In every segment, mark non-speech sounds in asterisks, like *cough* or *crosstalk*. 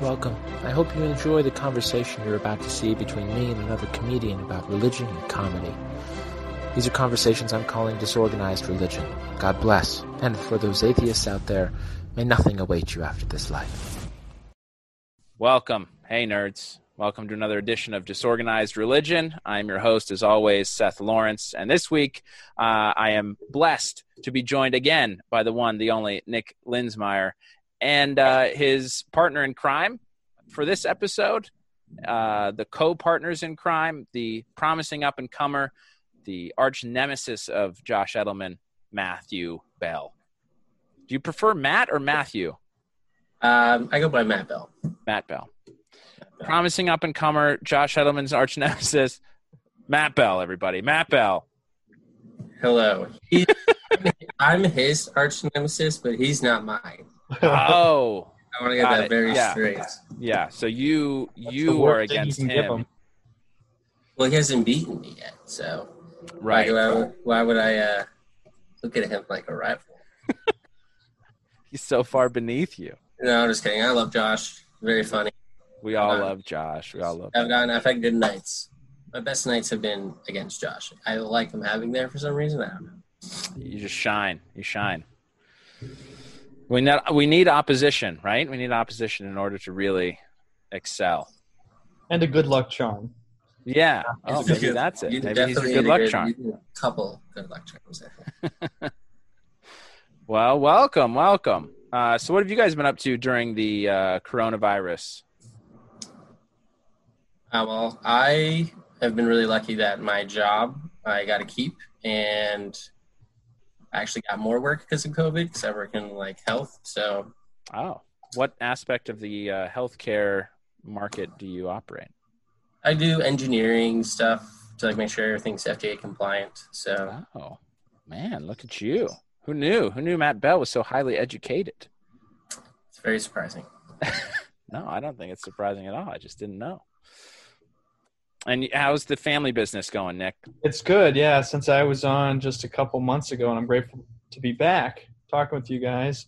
Welcome. I hope you enjoy the conversation you're about to see between me and another comedian about religion and comedy. These are conversations I'm calling disorganized religion. God bless. And for those atheists out there, may nothing await you after this life. Welcome. Hey, nerds. Welcome to another edition of Disorganized Religion. I'm your host, as always, Seth Lawrence. And this week, uh, I am blessed to be joined again by the one, the only Nick Linsmeyer, and uh, his partner in crime for this episode, uh, the co partners in crime, the promising up and comer, the arch nemesis of Josh Edelman, Matthew Bell. Do you prefer Matt or Matthew? Um, I go by Matt Bell. Matt Bell. Promising up and comer, Josh Edelman's arch nemesis, Matt Bell, everybody. Matt Bell. Hello. *laughs* I'm his arch nemesis, but he's not mine. Oh, *laughs* I want to get that it. very Yeah. straight. yeah. So you the you worst are thing you against him, him. Well, he hasn't beaten me yet, so right? Why, do I, why would I uh, look at him like a rival? *laughs* He's so far beneath you. No, I'm just kidding. I love Josh. Very funny. We all Uh, love Josh. We all love. I've gotten I've had good nights. My best nights have been against Josh. I like him having there for some reason. I don't know. You just shine. You shine. We need we need opposition, right? We need opposition in order to really excel. and a good luck charm. Yeah. Oh, maybe You- that's it. Maybe he's a good luck charm. you need A couple good luck charms. I think. *laughs* Well, welcome, welcome. Uh, so, what have you guys been up to during the uh, coronavirus? Uh, well, I have been really lucky that my job I got to keep, and I actually got more work because of COVID. Because I work in like health, so Oh, what aspect of the uh, healthcare market do you operate? I do engineering stuff to like make sure everything's FDA compliant. So Oh, man, look at you. Who knew? Who knew Matt Bell was so highly educated? it's very surprising. *laughs* No, I don't think it's surprising at all. I just didn't know. And how's the family business going, Nick? It's good, yeah. Since I was on just a couple months ago, and I'm grateful to be back talking with you guys.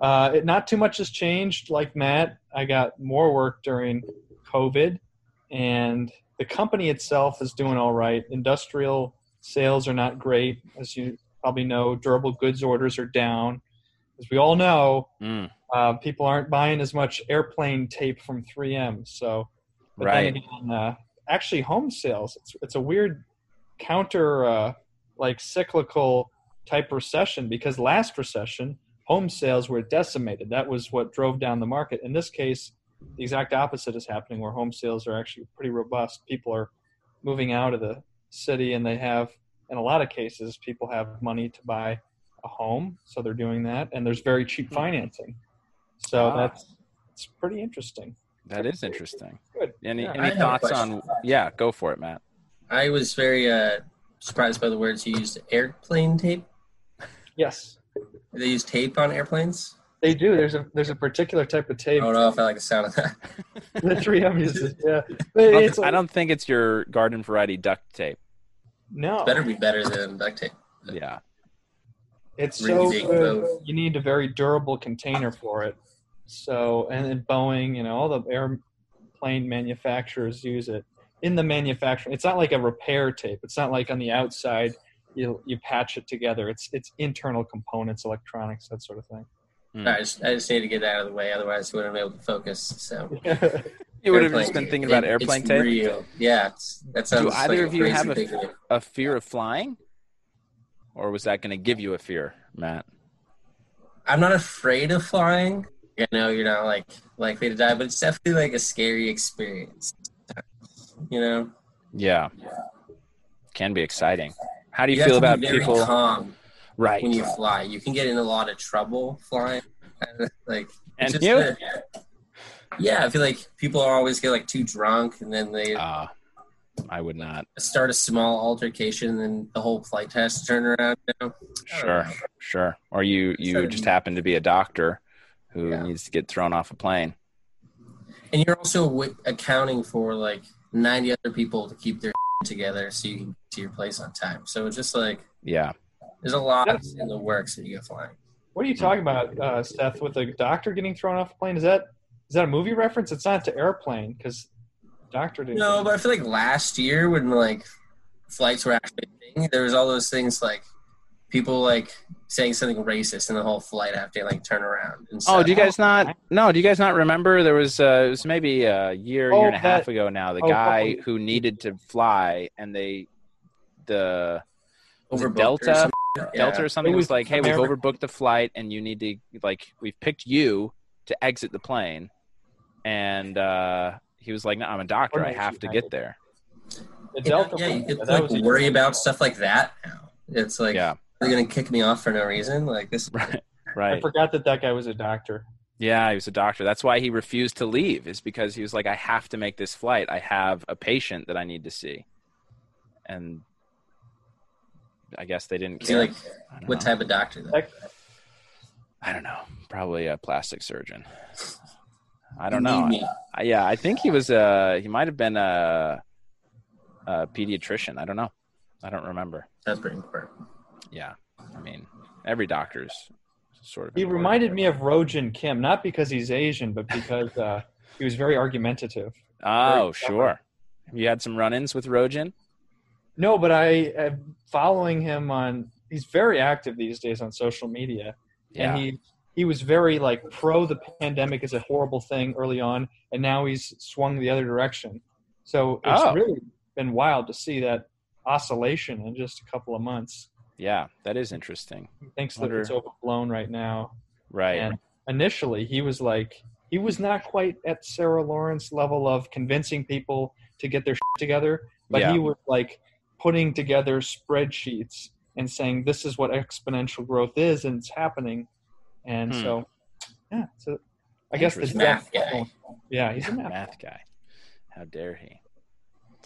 Uh, it, not too much has changed. Like Matt, I got more work during COVID, and the company itself is doing all right. Industrial sales are not great, as you probably know. Durable goods orders are down, as we all know. Mm, uh, people aren't buying as much airplane tape from 3M. So, but right. again, uh, actually, home sales. It's it's a weird counter, uh, like cyclical type recession because last recession, home sales were decimated. That was what drove down the market. In this case, the exact opposite is happening, where home sales are actually pretty robust. People are moving out of the city, and they have, in a lot of cases, people have money to buy a home, so they're doing that, and there's very cheap financing. So Ah. that's it's pretty interesting. That is interesting. Good. Any, Yeah. Any thoughts on? Yeah, go for it, Matt. I was very uh, surprised by the words you used. Airplane tape. Yes, Do They use tape on airplanes. they do. There's a there's a particular type of tape. I tape don't know if I like the sound of that. that 3M uses. Yeah, but I don't, I don't think it's your garden variety duct tape. no. It's better be better than duct tape. Yeah. It's Really so good. boat. You need a very durable container for it. So, and then Boeing, you know, all the airplane manufacturers use it in the manufacturing. It's not like a repair tape. It's not like on the outside you you patch it together. It's it's internal components, electronics, that sort of thing. Hmm. I just I just need to get that out of the way, otherwise I wouldn't be able to focus. So *laughs* You would have just been thinking about It- airplane it's tape. Real. Yeah, it's, that sounds. Do either like of you crazy have a- A fear of flying, or was that going to give you a fear, Matt? I'm not afraid of flying. I know you're not like likely to die, but it's definitely like a scary experience. You know, Yeah. Can be exciting. How do you, have feel about people? calm Right. when you fly. You can get in a lot of trouble flying. *laughs* like And you? yeah, I feel like people are always get like too drunk, and then they Uh, I would not. start a small altercation, and then the whole flight has to turn around. You know? Sure, sure. Or you you just happen to be a doctor who Yeah. needs to get thrown off a plane. And you're also w- accounting for like 90 other people to keep their *laughs* together so you can get to your place on time. So it's just like Yeah. there's a lot That's- in the works that you go flying. What are you talking about, uh, Seth? With a doctor getting thrown off a plane? Is that Is that a movie reference? It's not to airplane because doctor didn't. No, but I feel like last year when like flights were actually a thing, there was all those things like people like saying something racist in the whole flight after they like turn around. And Oh, do you guys not? No, do you guys not remember? There was uh, it was maybe a year, Oh, year and a half ago now. The oh, guy couple- who needed to fly, and they, the over it Overbooked or Delta. Delta Yeah. or something It was was like, hey, we've overbooked the flight, and you need to like we've picked you to exit the plane, and uh, he was like, no, I'm a doctor, I have to get there. The Yeah, Delta yeah, you could like worry about stuff like that now. It's like yeah, they're gonna kick me off for no reason. Like this. right, *laughs* Right. I forgot that that guy was a doctor. Yeah, he was a doctor. That's why he refused to leave. Is because he was like, I have to make this flight. I have a patient that I need to see, and I guess they didn't care. like what know. type of doctor? Though? I don't know. Probably a plastic surgeon. I don't You know. I, yeah, I think he was a. He might have been a, a pediatrician. I don't know. I don't remember. That's pretty important. Yeah, I mean, every doctor's sort of. He reminded me of Rojan Kim, not because he's Asian, but because uh, he was very argumentative. Oh, very sure. You had some run-ins with Rojan. No, but I am following him on. He's very active these days on social media, Yeah. and he he was very like pro the pandemic is a horrible thing early on, and now he's swung the other direction. So it's Oh. really been wild to see that oscillation in just a couple of months. Yeah, that is interesting. He thinks Wonder- that it's overblown right now. Right. And initially, he was like, he was not quite at Sarah Lawrence level of convincing people to get their shit together, but Yeah. he was like putting together spreadsheets and saying, this is what exponential growth is, and it's happening. And Hmm. so, yeah, so I guess the Math guy. Yeah, he's a math. math guy. How dare he?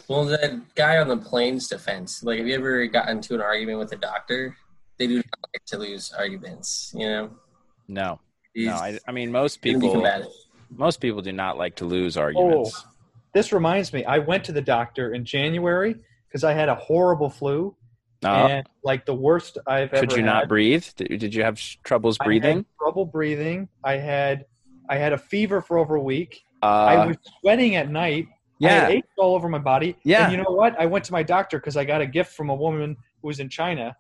Well, the guy on the plane's defense. Like, have you ever gotten into an argument with a doctor? They do not like to lose arguments. You know. No, He's no. I, I mean, most people, most people do not like to lose arguments. This reminds me, I went to the doctor in January because I had a horrible flu Oh, and like the worst I've ever could you had. not breathe? Did, did you have sh- troubles I breathing? had trouble breathing. I had I had a fever for over a week. Uh, I was sweating at night. I yeah. aches all over my body. Yeah. And you know what? I went to my doctor because I got a gift from a woman who was in China.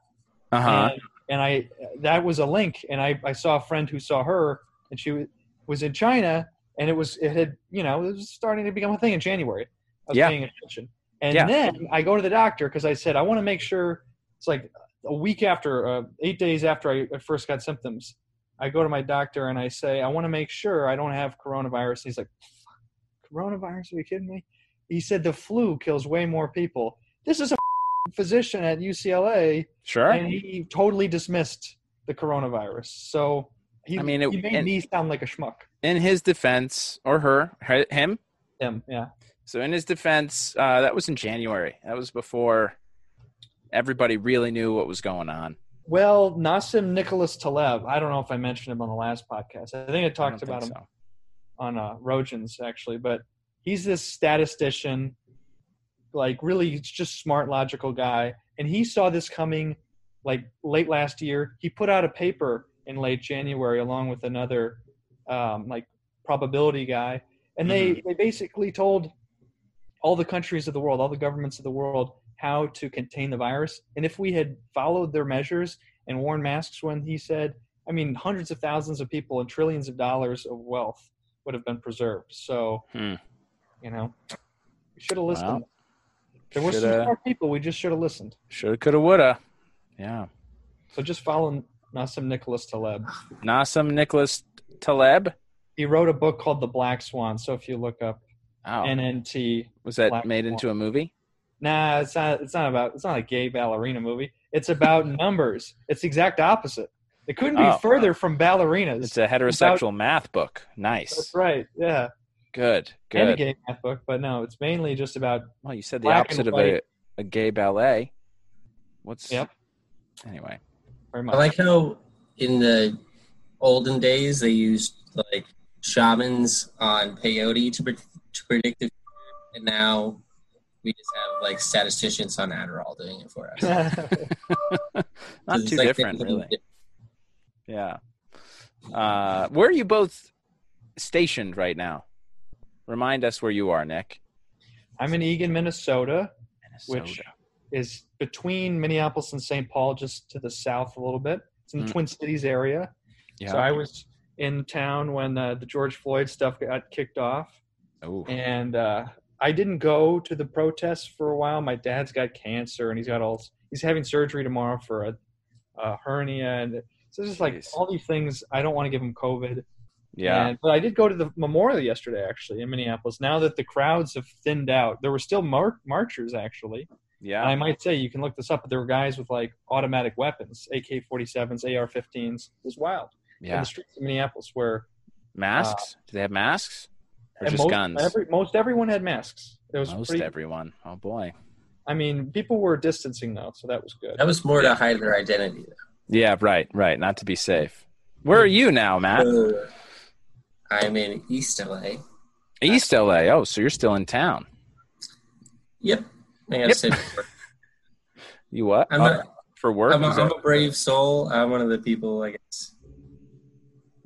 Uh huh. And, and I that was a link. And I, I saw a friend who saw her and she was in China and it was it had you know, it was starting to become a thing in January. I was Yeah. paying attention. And Yeah. then I go to the doctor because I said I want to make sure it's like a week after, uh, eight days after I I first got symptoms. I go to my doctor and I say I want to make sure I don't have coronavirus. He's like, coronavirus? Are you kidding me? He said the flu kills way more people. This is a *laughs* physician at UCLA, Sure. and he totally dismissed the coronavirus. So he, I mean, it- he made and- me sound like a schmuck. in his defense, or her, her- him. Him, yeah. So in his defense, uh, that was in January. That was before everybody really knew what was going on. Well, Nassim Nicholas Taleb. I don't know if I mentioned him on the last podcast. I think I I talked don't about him so. On uh, Rojan's actually, but he's this statistician, like really just smart, logical guy, and he saw this coming like late last year. He put out a paper in late January along with another um, like probability guy, and they they basically told all the countries of the world, all the governments of the world, how to contain the virus. And if we had followed their measures and worn masks when he said, I mean, hundreds of thousands of people and trillions of dollars of wealth would have been preserved. So, Hmm. you know, we should have listened. Well, there were some smart people. We just should have listened. Shoulda, coulda, woulda. Yeah. So just follow Nassim Nicholas Taleb. Nassim Nicholas Taleb. He wrote a book called The Black Swan. So if you look up Oh, NNT, was that Black made Swan. into a movie? nah, it's not. It's not about. It's not a gay ballerina movie. It's about numbers. It's the exact opposite. It couldn't be Oh. further from ballerinas. It's a heterosexual math book. Nice. That's right. Yeah, Good. Good. and a Good. gay math book, but no, it's mainly just about. Well, you said the opposite of a, a gay ballet. What's Yep. Anyway. Very much. I like how in the olden days they used like shamans on peyote to, pre- to predict the future, and now we just have like statisticians on Adderall doing it for us. *laughs* *laughs* Not too like different, things- really. Yeah. Uh, where are you both stationed right now? Remind us where you are, Nick. I'm in Eagan, Minnesota, which is between Minneapolis and St. Paul, just to the south a little bit. It's in the Mm. Twin Cities area. Yeah. So I was in town when uh, the George Floyd stuff got kicked off, oh. and uh, I didn't go to the protests for a while. My dad's got cancer, and he's got all he's having surgery tomorrow for a, a hernia, and so it's just like Jeez. all these things. I don't want to give him COVID. Yeah. And, but I did go to the memorial yesterday, actually, in Minneapolis. Now that the crowds have thinned out, there were still mar- marchers, actually. And I might say, you can look this up, but there were guys with like automatic weapons, AK 47s, AR 15s. It was wild. In Yeah. the streets of Minneapolis, where Masks? Uh, Do they have masks? Or just most, guns? Every, most everyone had masks. It was Most pretty. everyone. Oh boy. I mean, people were distancing though, so that was good. That was more Yeah. to hide their identity. Yeah. Right. Right. Not to be safe. Where are you now, Matt? Uh, I'm in East LA. East LA. Oh, so you're still in town. Yep. I Yep. *laughs* You what? I'm Oh, not. for work? I'm a, I'm a brave soul. I'm one of the people. I guess.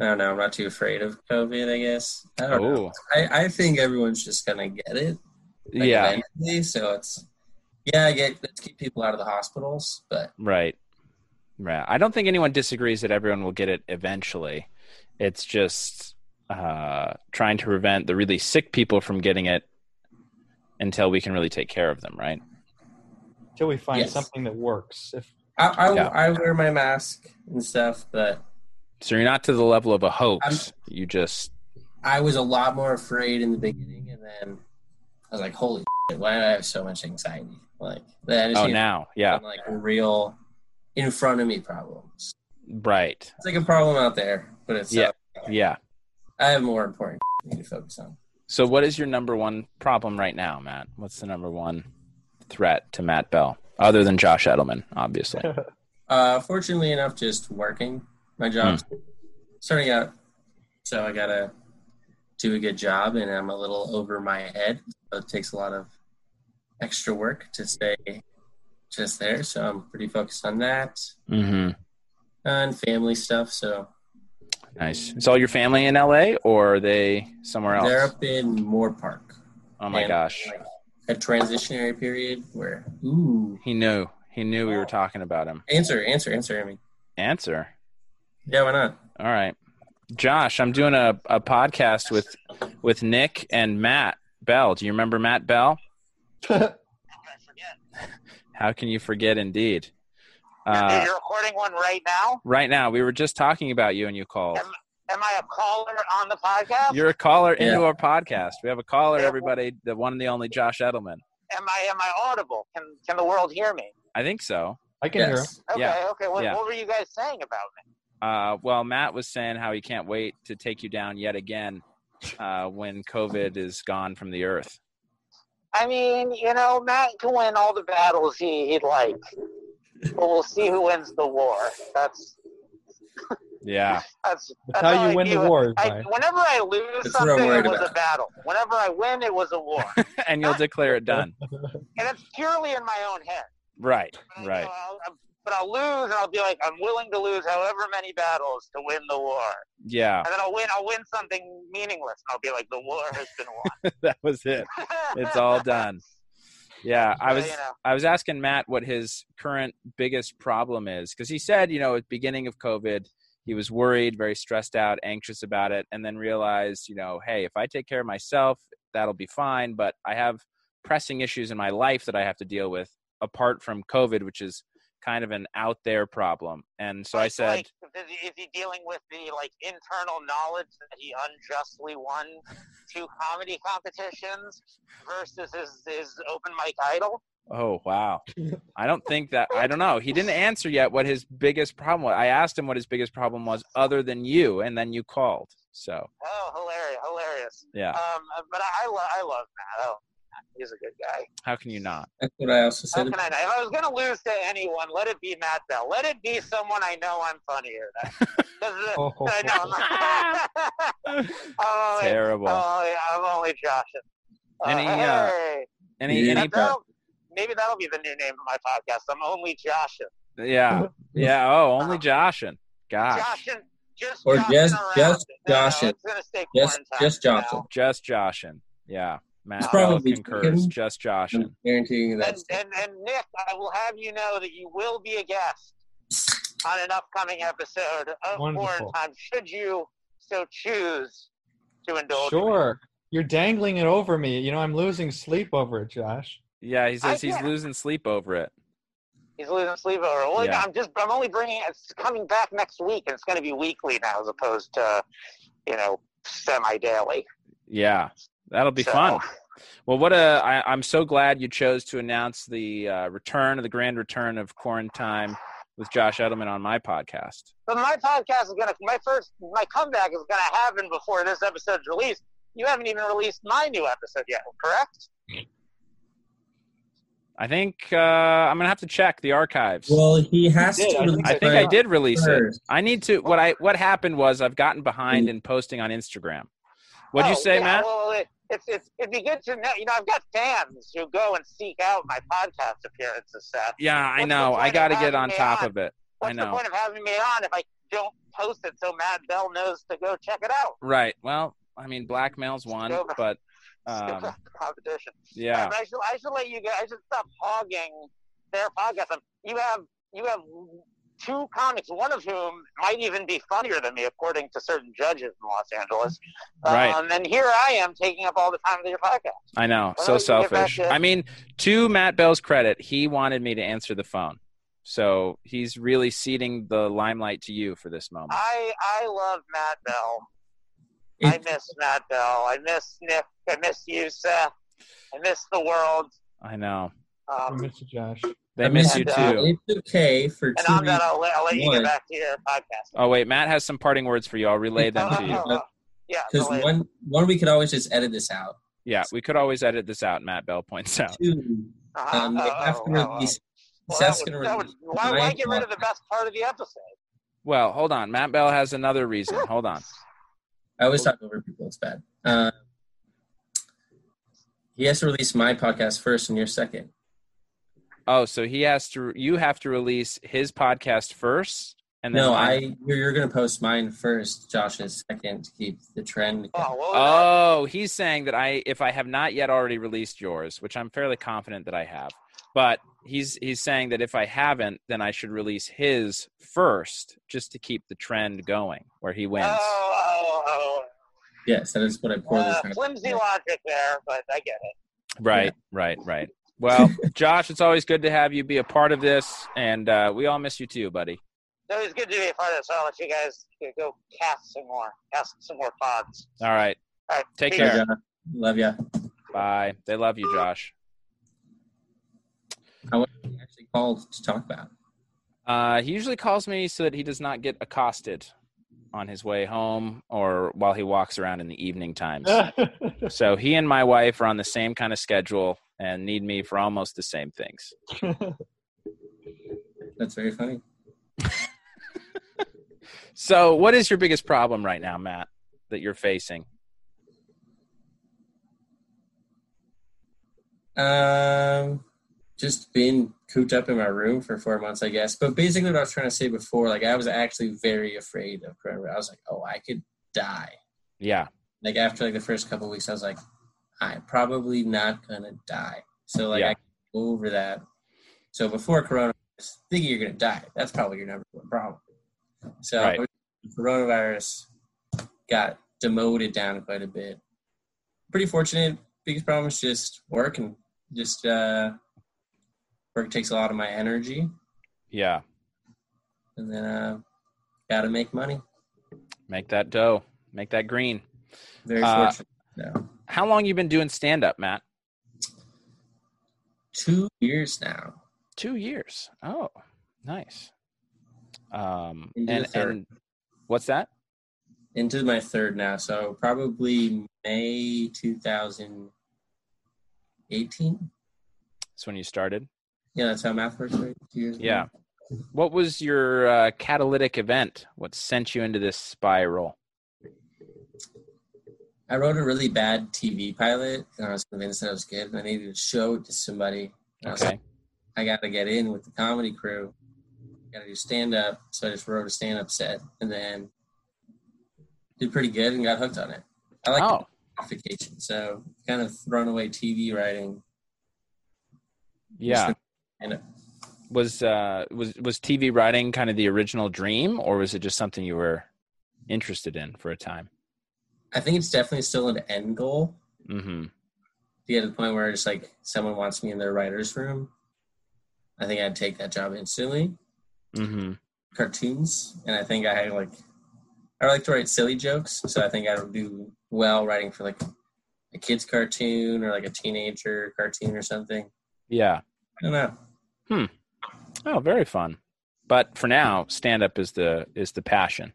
I don't know. I'm not too afraid of COVID. I guess. I don't know. oh. I, I think everyone's just gonna get it. like, yeah. Eventually, so it's. Yeah, I get. Let's keep people out of the hospitals, but Right. Right. I don't think anyone disagrees that everyone will get it eventually. It's just uh, trying to prevent the really sick people from getting it until we can really take care of them, right? Until we find Yes. something that works. If I I, Yeah. I wear my mask and stuff. But So you're not to the level of a hoax. you just I was a lot more afraid in the beginning, and then I was like, "Holy shit, why do I have so much anxiety?" Like that is oh now yeah like real in front of me problems. right It's like a problem out there, but it's Yeah. uh, yeah. I have more important to focus on. So what is your number one problem right now, Matt? What's the number one threat to Matt Bell other than Josh Edelman, obviously? *laughs* Uh, fortunately enough, just working. My job's Hmm. starting out, so I gotta do a good job, and I'm a little over my head. So it takes a lot of extra work to stay just there. So I'm pretty focused on that mm-hmm. and family stuff. So Nice. Is all your family in LA or are they somewhere else? they're up in Moorpark. oh my And, gosh. like, a transitionary period where ooh He knew. He knew we were talking about him. answer answer answer. I mean, Answer. yeah, why not? All right. Josh, I'm doing a, a podcast with with Nick and Matt Bell. Do you remember Matt Bell? *laughs* How can you forget indeed? Uh, You're recording one right now. right now, we were just talking about you and you called. Am I a caller on the podcast? You're a caller Yeah. into our podcast. We have a caller, everybody, the one and the only Josh Edelman. am I am I audible? Can can the world hear me? I think so. I can hear him. Yes. Okay, Yeah. okay. What, Yeah. what were you guys saying about me? Uh, well, Matt was saying how he can't wait to take you down yet again uh, when COVID is gone from the earth. I mean, you know, Matt can win all the battles he, he'd like, but we'll see who wins the war. That's Yeah. *laughs* that's, That's that's how I you win the view war. I, whenever I lose That's something, it was about. a battle. Whenever I win, it was a war, and *laughs* and you'll declare it done. And it's purely in my own head. Right. Right. I'll- I'll- but I'll lose, and I'll be like, I'm willing to lose however many battles to win the war. Yeah. and then I'll win. I'll win something meaningless, and I'll be like, the war has been won. *laughs* that was it. It's all done. *laughs* Yeah. I was I was asking Matt what his current biggest problem is because he said, you know, at the beginning of COVID, he was worried, very stressed out, anxious about it, and then realized, you know, hey, if I take care of myself, that'll be fine. But I have pressing issues in my life that I have to deal with apart from COVID, which is kind of an out there problem. And so I said, like, is he- is he dealing with the like internal knowledge that he unjustly won two comedy competitions versus his his open mic idol? Oh wow. *laughs* I don't think that I don't know. He didn't answer yet what his biggest problem was. I asked him what his biggest problem was other than you, and then you called. So Oh, hilarious, hilarious. yeah. Um, but I, I, lo- I love Matt. Oh, he's a good guy. How can you not? That's what I also said. How said. can I? not? If I was gonna lose to anyone, let it be Matt Bell. Let it be someone I know I'm funnier than. 'Cause, *laughs* uh, *laughs* Oh, I know I'm, *laughs* I'm only, Terrible. I'm only, I'm only joshing. Uh, Any, uh, hey. Any any That- that'll- maybe that'll be the new name of my podcast. I'm only joshing. yeah. Yeah. Oh, only Joshin. Gosh. Joshing, just Or joshing just- around. just no, no, joshing. it's gonna stay Just- quarantine just for joshing. Just Joshin. Yeah. Matt It's probably concurs. chicken. Just Josh. I'm guaranteeing you And, that. and and Nick, I will have you know that you will be a guest on an upcoming episode of Wonderful. Quarantine, should you so choose to indulge. me. Sure. You're dangling it over me. You know, I'm losing sleep over it, Josh. Yeah, he says I he's can't- losing sleep over it. He's losing sleep over. it. Well, Yeah. I'm just I'm only bringing it's coming back next week, and it's going to be weekly now as opposed to you know semi daily. Yeah, that'll be So, fun. Well, what a! I, I'm so glad you chose to announce the uh, return of the grand return of Quarantine with Josh Edelman on my podcast. But my podcast is gonna my first my comeback is gonna happen before this episode's released. You haven't even released my new episode yet, correct? I think uh, I'm gonna have to check the archives. Well, he has You did, to. I think release I think I did release it. I need to. What I what happened was I've gotten behind in posting on Instagram. What'd you Oh, say, yeah, Matt? Well, it, it's, it's, it'd be good to know. You know, I've got fans who go and seek out my podcast appearances, Seth. Yeah, I What's know. I got to get on top on? of it. What's I know. the point of having me on if I don't post it so Matt Bell knows to go check it out? Right. Well, I mean, blackmail's one, but *laughs* um, competition. yeah, I should, I should let you guys. I should stop hogging their podcast. You have you have two comics, one of whom might even be funnier than me, according to certain judges in Los Angeles. Right. Um, and here I am taking up all the time of your podcast. I know. Well, So you get back selfish. to- I mean, to Matt Bell's credit, he wanted me to answer the phone. So he's really ceding the limelight to you for this moment. I I love Matt Bell. I miss Matt Bell. I miss Nick. I miss you, Seth. I miss the world. I know. I Um, miss you, Josh. They I miss mean, you and, uh, too. It's okay for and two on that, reasons. I'll let, I'll let you One. get back to your podcast. Oh wait, Matt has some parting words for you. I'll relay them to you. *laughs* Yeah, Because one, one, we could always just edit this out. Yeah, we could always edit this out. Matt Bell points out. Two, Uh-huh. um, they Oh, have to oh, oh, oh. release. Well, Seth's gonna would, that would, release why, why my get rid of the best part of the episode? Well, hold on. Matt Bell has another reason. Hold on. I always talk over people. It's bad. Uh, he has to release my podcast first, and you're second. Oh, so he has to. You have to release his podcast first, and then No, mine- I. You're, you're going to post mine first. Josh is second to keep the trend. Oh, Oh, he's saying that I, if I have not yet already released yours, which I'm fairly confident that I have, but he's he's saying that if I haven't, then I should release his first, just to keep the trend going, where he wins. Oh, oh, oh. Yes, that is what I poorly. Uh, flimsy logic there, but I get it. Right, right, right. Well, *laughs* Josh, it's always good to have you be a part of this, and uh, we all miss you too, buddy. It was good to be a part of this. I'll let you guys go cast some more, cast some more pods. All right, All right, Take peace. care. Love you. bye. They love you, Josh. What he actually called to talk about? Uh, he usually calls me so that he does not get accosted on his way home or while he walks around in the evening times. *laughs* so he and my wife are on the same kind of schedule and need me for almost the same things. *laughs* That's very funny. *laughs* So, what is your biggest problem right now, Matt, that you're facing? Um, just being cooped up in my room for four months, I guess. But basically, what I was trying to say before, like I was actually very afraid of coronavirus. I was like, oh, I could die. Yeah, Like after like the first couple of weeks, I was like, I'm probably not gonna die. So like Yeah. I got over that. So before coronavirus, thinking you're gonna die, that's probably your number one problem. So Right. coronavirus got demoted down quite a bit. Pretty fortunate. Biggest problem is just work and just uh, work takes a lot of my energy, yeah. and then uh, got to make money. Make that dough, make that green. Very Uh, fortunate. No. How long you been doing stand up, Matt? Two years now. Two years. Oh, nice. Um, Into and, and what's that? into my third now, so probably May 2018. That's when you started. Yeah, that's how math works, right? Two years. ago. Yeah. What was your uh, catalytic event? What sent you into this spiral? I wrote a really bad TV pilot, and I was convinced that it was good, and I needed to show it to somebody. And I Okay. like, I got to get in with the comedy crew. Got to do stand up, so I just wrote a stand up set, and then did pretty good and got hooked on it. I like Oh, so kind of thrown away TV writing. yeah. And Was uh was was TV writing kind of the original dream, or was it just something you were interested in for a time? I think it's definitely still an end goal. Mm-hmm. To get to the point where it's like someone wants me in their writer's room. I think I'd take that job instantly. Mm-hmm. Cartoons, and I think I like I like to write silly jokes, so I think I would do well writing for like a kid's cartoon or like a teenager cartoon or something. Yeah. I don't know. Oh, very fun. But for now, stand up is the is the passion.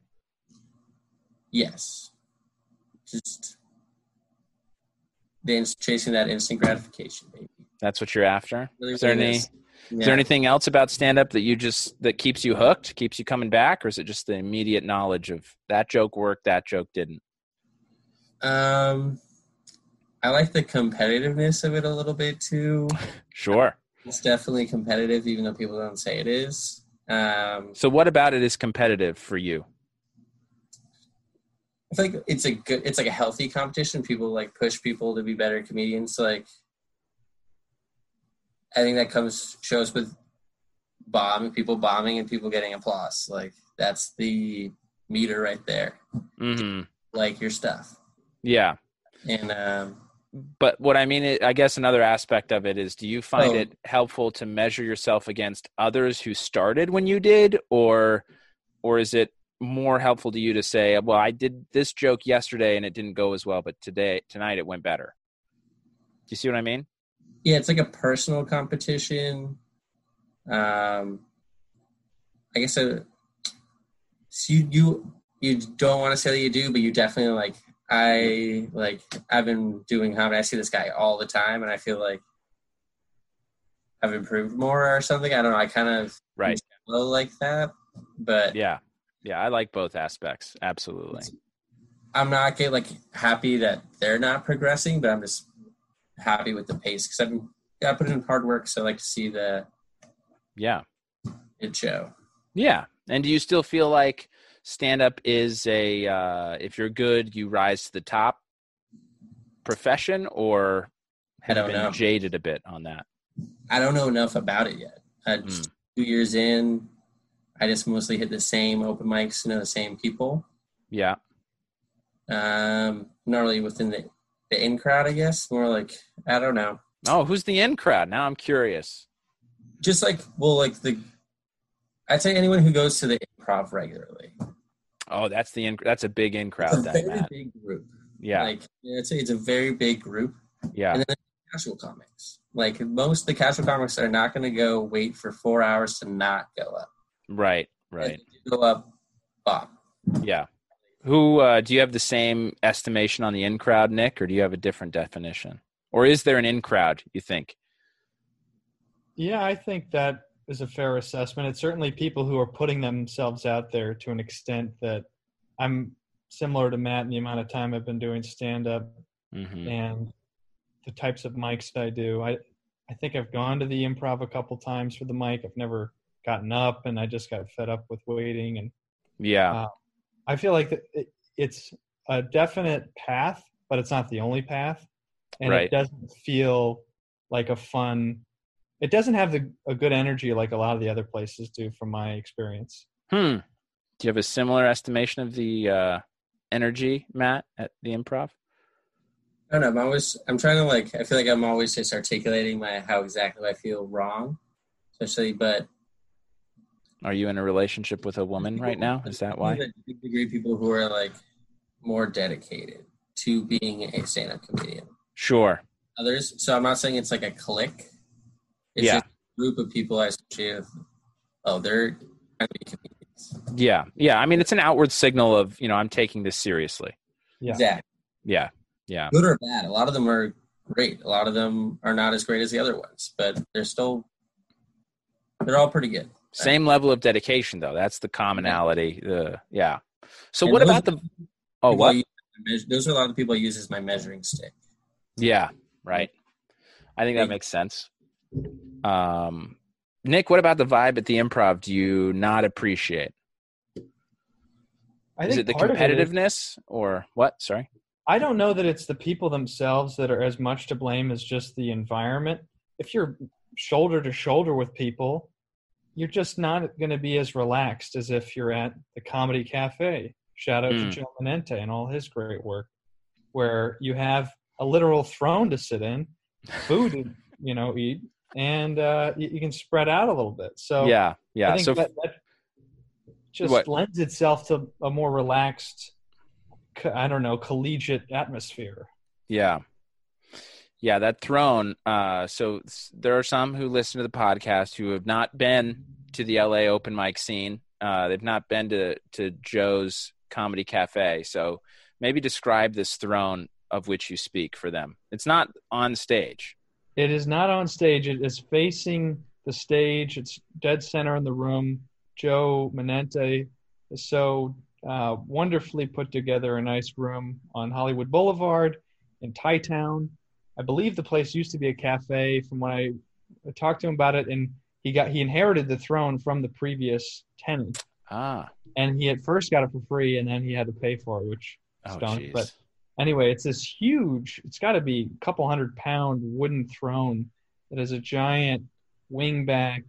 Yes. Just the ins- chasing that instant gratification, baby. That's what you're after. Really, Is there any is. is there anything else about stand up that you just that keeps you hooked, keeps you coming back, or is it just the immediate knowledge of that joke worked, that joke didn't? Um, I like the competitiveness of it a little bit too. *laughs* Sure. It's definitely competitive, even though people don't say it is. Um, So what about it is competitive for you? I think it's a good, it's like a healthy competition. People like push people to be better comedians. Like, I think that comes shows with bombing, people bombing, and people getting applause. Like that's the meter right there. hmm Like your stuff, Yeah. and um, But what I mean, I guess another aspect of it is do you find Oh. it helpful to measure yourself against others who started when you did or or is it more helpful to you to say, well, I did this joke yesterday and it didn't go as well, but today tonight it went better. Do you see what I mean? yeah, it's like a personal competition. Um, I guess uh so you you you don't want to say that you do, but you definitely like. I like. I've been doing comedy. I see this guy all the time, and I feel like I've improved more or something. I don't know. I kind of Right. like that, but Yeah. Yeah, I like both aspects. Absolutely. I'm not get like happy that they're not progressing, but I'm just happy with the pace because I've been yeah, I put in hard work, so I like to see the Yeah. it show. Yeah. And do you still feel like stand up is a uh if you're good, you rise to the top profession or have you been know. jaded a bit on that? I don't know enough about it yet. Hmm. just two years in, I just mostly hit the same open mics, you know, the same people. Yeah. Um, not really within the the in crowd, I guess. More like I don't know, Oh, who's the in crowd? Now I'm curious. just like well, like the I'd say anyone who goes to the improv regularly. Oh, that's the in that's a big in It's crowd a then, very Matt. big group. Yeah. like it's a, it's a very big group. Yeah. And then casual comics. Like most of the casual comics are not going to go wait for four hours to not go up. Right. Right. If Go up, bomb. Yeah. Who uh, do you have the same estimation on the in crowd, Nick, or do you have a different definition? Or is there an in crowd, you think? Yeah, I think that is a fair assessment. It's certainly people who are putting themselves out there to an extent that I'm similar to Matt in the amount of time I've been doing stand up hmm and the types of mics that I do. I I think I've gone to the improv a couple times for the mic. I've never gotten up and I just got fed up with waiting and Yeah. Uh, I feel like it, it's a definite path, but it's not the only path, and Right. it doesn't feel like a fun. It doesn't have the a good energy like a lot of the other places do, from my experience. Hmm. Do you have a similar estimation of the uh, energy, Matt, at the improv? I don't know. I'm always I'm trying to like I feel like I'm always just articulating my how exactly I feel wrong, especially but Are you in a relationship with a woman right now? Is that why? To a big degree, people who are like more dedicated to being a stand-up comedian. Sure. Others, so I'm not saying it's like a clique. It's Yeah. just a group of people I associate with. Oh, they're trying to be comedians. Yeah. Yeah. I mean, it's an outward signal of, you know, I'm taking this seriously. Yeah. Exactly. Yeah. Yeah. Good or bad. A lot of them are great. A lot of them are not as great as the other ones, but they're still they're all pretty good. Same level of dedication, though. That's the commonality. The yeah. So And what about the? Oh, what? use as my meas- Those are a lot of the people I use as my measuring stick. Yeah. Right. I think that makes sense. Um, Nick, what about the vibe at the improv? Do you not appreciate? I is it the of it is- competitiveness or what? Sorry. I don't know that it's the people themselves that are as much to blame as just the environment. If you're shoulder to shoulder with people, you're just not going to be as relaxed as if you're at the comedy cafe. Shout out to Mm. Joe Menente and all his great work, where you have a literal throne to sit in, food to you know eat, and uh, you, you can spread out a little bit. So yeah, I yeah. think So that, that just What? lends itself to a more relaxed, I don't know, collegiate atmosphere. Yeah. Yeah, that throne. Uh, so there are some who listen to the podcast who have not been to the LA open mic scene. Uh, they've not been to, to Joe's Comedy Cafe. So maybe describe this throne of which you speak for them. It's not on stage. It is not on stage. It is facing the stage. It's dead center in the room. Joe Manente is so uh, wonderfully put together a nice room on Hollywood Boulevard in Thai Town. I believe the place used to be a cafe. From when I talked to him about it, and he got he inherited the throne from the previous tenant, Ah. and he at first got it for free, and then he had to pay for it, which Oh, stunk. jeez. But anyway, it's this huge. It's got to be a couple hundred pound wooden throne that is a giant wingback.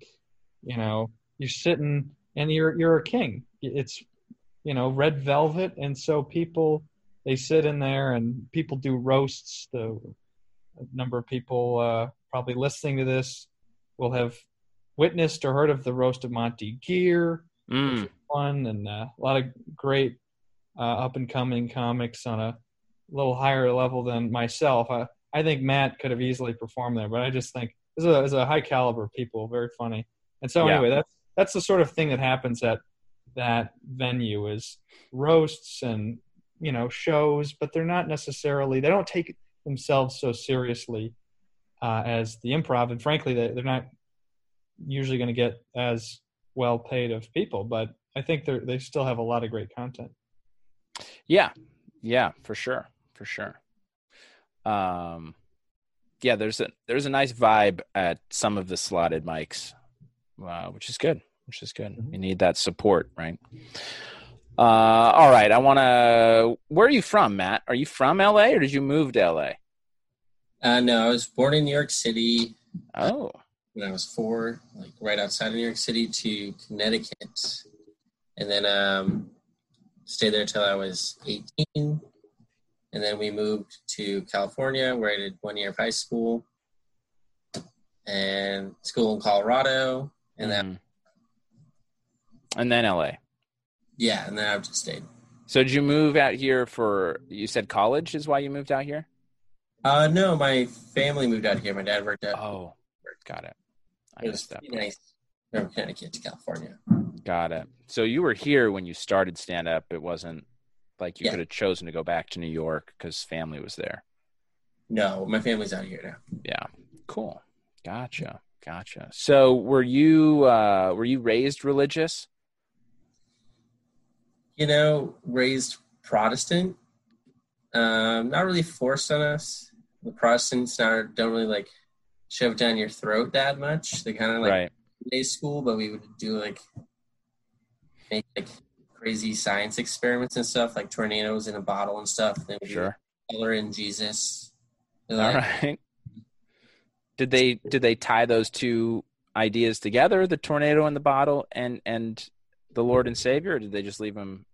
You know, you're sitting and you're you're a king. It's you know red velvet, and so people they sit in there and people do roasts. The number of people uh, probably listening to this will have witnessed or heard of the roast of Monty Gear Mm. fun and uh, a lot of great uh, up and coming comics on a little higher level than myself. I, I think Matt could have easily performed there, but I just think this is a, this is a high caliber people, very funny. And so Yeah. anyway, that's that's the sort of thing that happens at that venue is roasts and you know shows, but they're not necessarily they don't take themselves so seriously uh, as the improv, and frankly, they, they're not usually going to get as well paid of people, but I think they they still have a lot of great content. Yeah, yeah, for sure, for sure. Um, yeah, there's a there's a nice vibe at some of the slotted mics, uh, which is good. Which is good. Mhm. You need that support, right? Uh, all right. I want to. Where are you from, Matt? Are you from LA or did you move to LA? Uh, no, I was born in New York City Oh, when I was four, like right outside of New York City to Connecticut, and then um, stayed there till I was 18, and then we moved to California where I did one year of high school and school in Colorado, and then Mhm. and then LA. yeah, and then I've just stayed. So did you move out here for? You said college is why you moved out here. Uh, no, my family moved out here. My dad worked out. Oh, got it. I it was that. nice from Connecticut to California. Got it. So you were here when you started stand up. It wasn't like you Yeah. could have chosen to go back to New York because family was there. No, my family's out here now. Yeah. Cool. Gotcha. Gotcha. So were you uh were you raised religious? you know, raised Protestant. Um, not really forced on us. The Protestants not, don't really like shove down your throat that much. They kind of like right. day school, but we would do like make like crazy science experiments and stuff, like tornadoes in a bottle and stuff. We Sure. color in Jesus. All like, right. Did they did they tie those two ideas together, the tornado in the bottle and and the Lord and Savior, or did they just leave them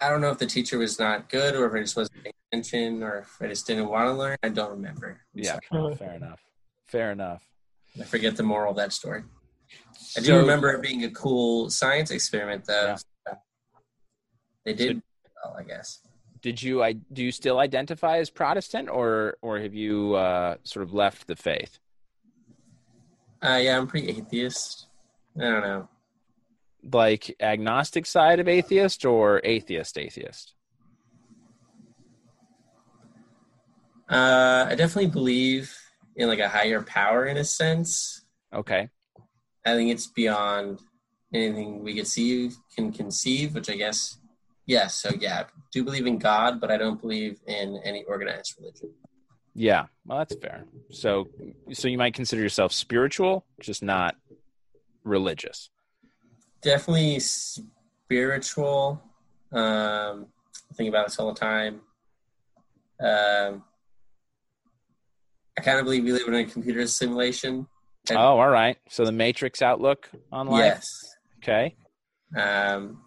I don't know if the teacher was not good or if I just wasn't paying attention or if I just didn't want to learn. I don't remember. I'm Yeah, sorry. fair enough. Fair enough. I forget the moral of that story. I do So- remember it being a cool science experiment, though. They did well, I guess. did you I do you still identify as Protestant or or have you uh, sort of left the faith? Uh, yeah, I'm pretty atheist. I don't know. Like agnostic side of atheist or atheist atheist? Uh, I definitely believe in like a higher power in a sense. Okay. I think it's beyond anything we could see can conceive, which I guess yes. So yeah, I do believe in God, but I don't believe in any organized religion. Yeah. Well, that's fair. So so you might consider yourself spiritual, just not religious. Definitely spiritual. Um, I think about this all the time. Um, I kind of believe we live in a computer simulation. Oh, all right. So the Matrix outlook on life. Yes. Okay. Um,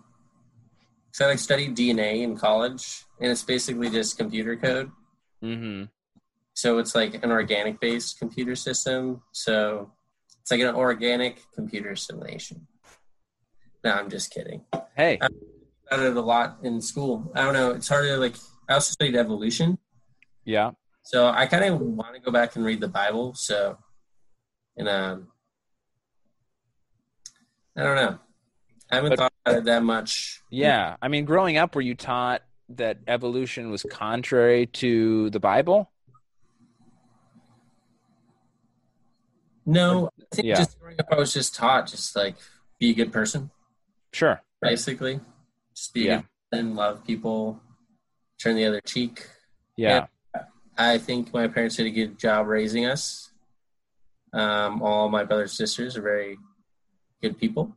so I like studied DNA in college, and it's basically just computer code. Mm-hmm. So it's like an organic based computer system. So it's like an organic computer simulation. No, I'm just kidding. Hey. I about it a lot in school. I don't know. It's hard to like. I also studied evolution, Yeah. so I kind of want to go back and read the Bible. So, and um, I don't know. I haven't But- thought about it that much. Yeah. I mean, growing up, were you taught that evolution was contrary to the Bible? No, I think Yeah. just growing up, I was just taught just like be a good person, Sure. basically. Just be Yeah. a good person, love people, turn the other cheek. Yeah. I think my parents did a good job raising us. Um, all my brothers and sisters are very good people.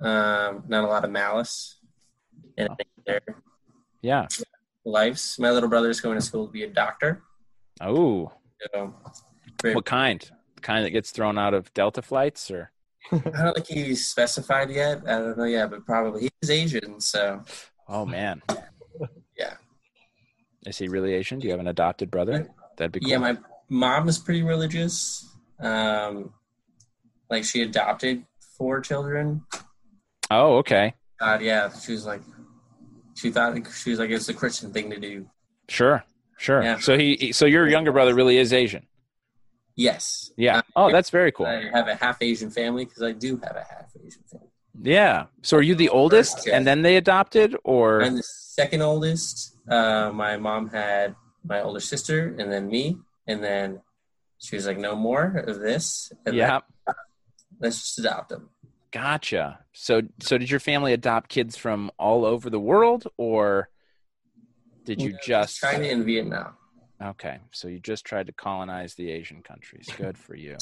Um, not a lot of malice in their Yeah. lives. My little brother's going to school to be a doctor. Oh, So what kind? The kind that gets thrown out of Delta flights, or I don't think he's specified yet. I don't know yet, but probably he's Asian. So oh man, *laughs* yeah, is he really Asian? Do you have an adopted brother? That'd be cool. yeah. My mom is pretty religious. Um, like she adopted four children. Oh, okay. God, yeah, she was like, she thought she was like it's a Christian thing to do. Sure. Sure. Yeah. So he, so your younger brother really is Asian. Yes. Yeah. Uh, Oh, that's very cool. I have a half Asian family because I do have a half Asian family. Yeah. So are you the oldest, and then they adopted, or I'm the second oldest. Uh, my mom had my older sister and then me, and then she was like, "No more of this. And yeah? then let's just adopt them." Gotcha. So, so did your family adopt kids from all over the world, or did you just? China and Vietnam? Okay, so you just tried to colonize the Asian countries. Good for you.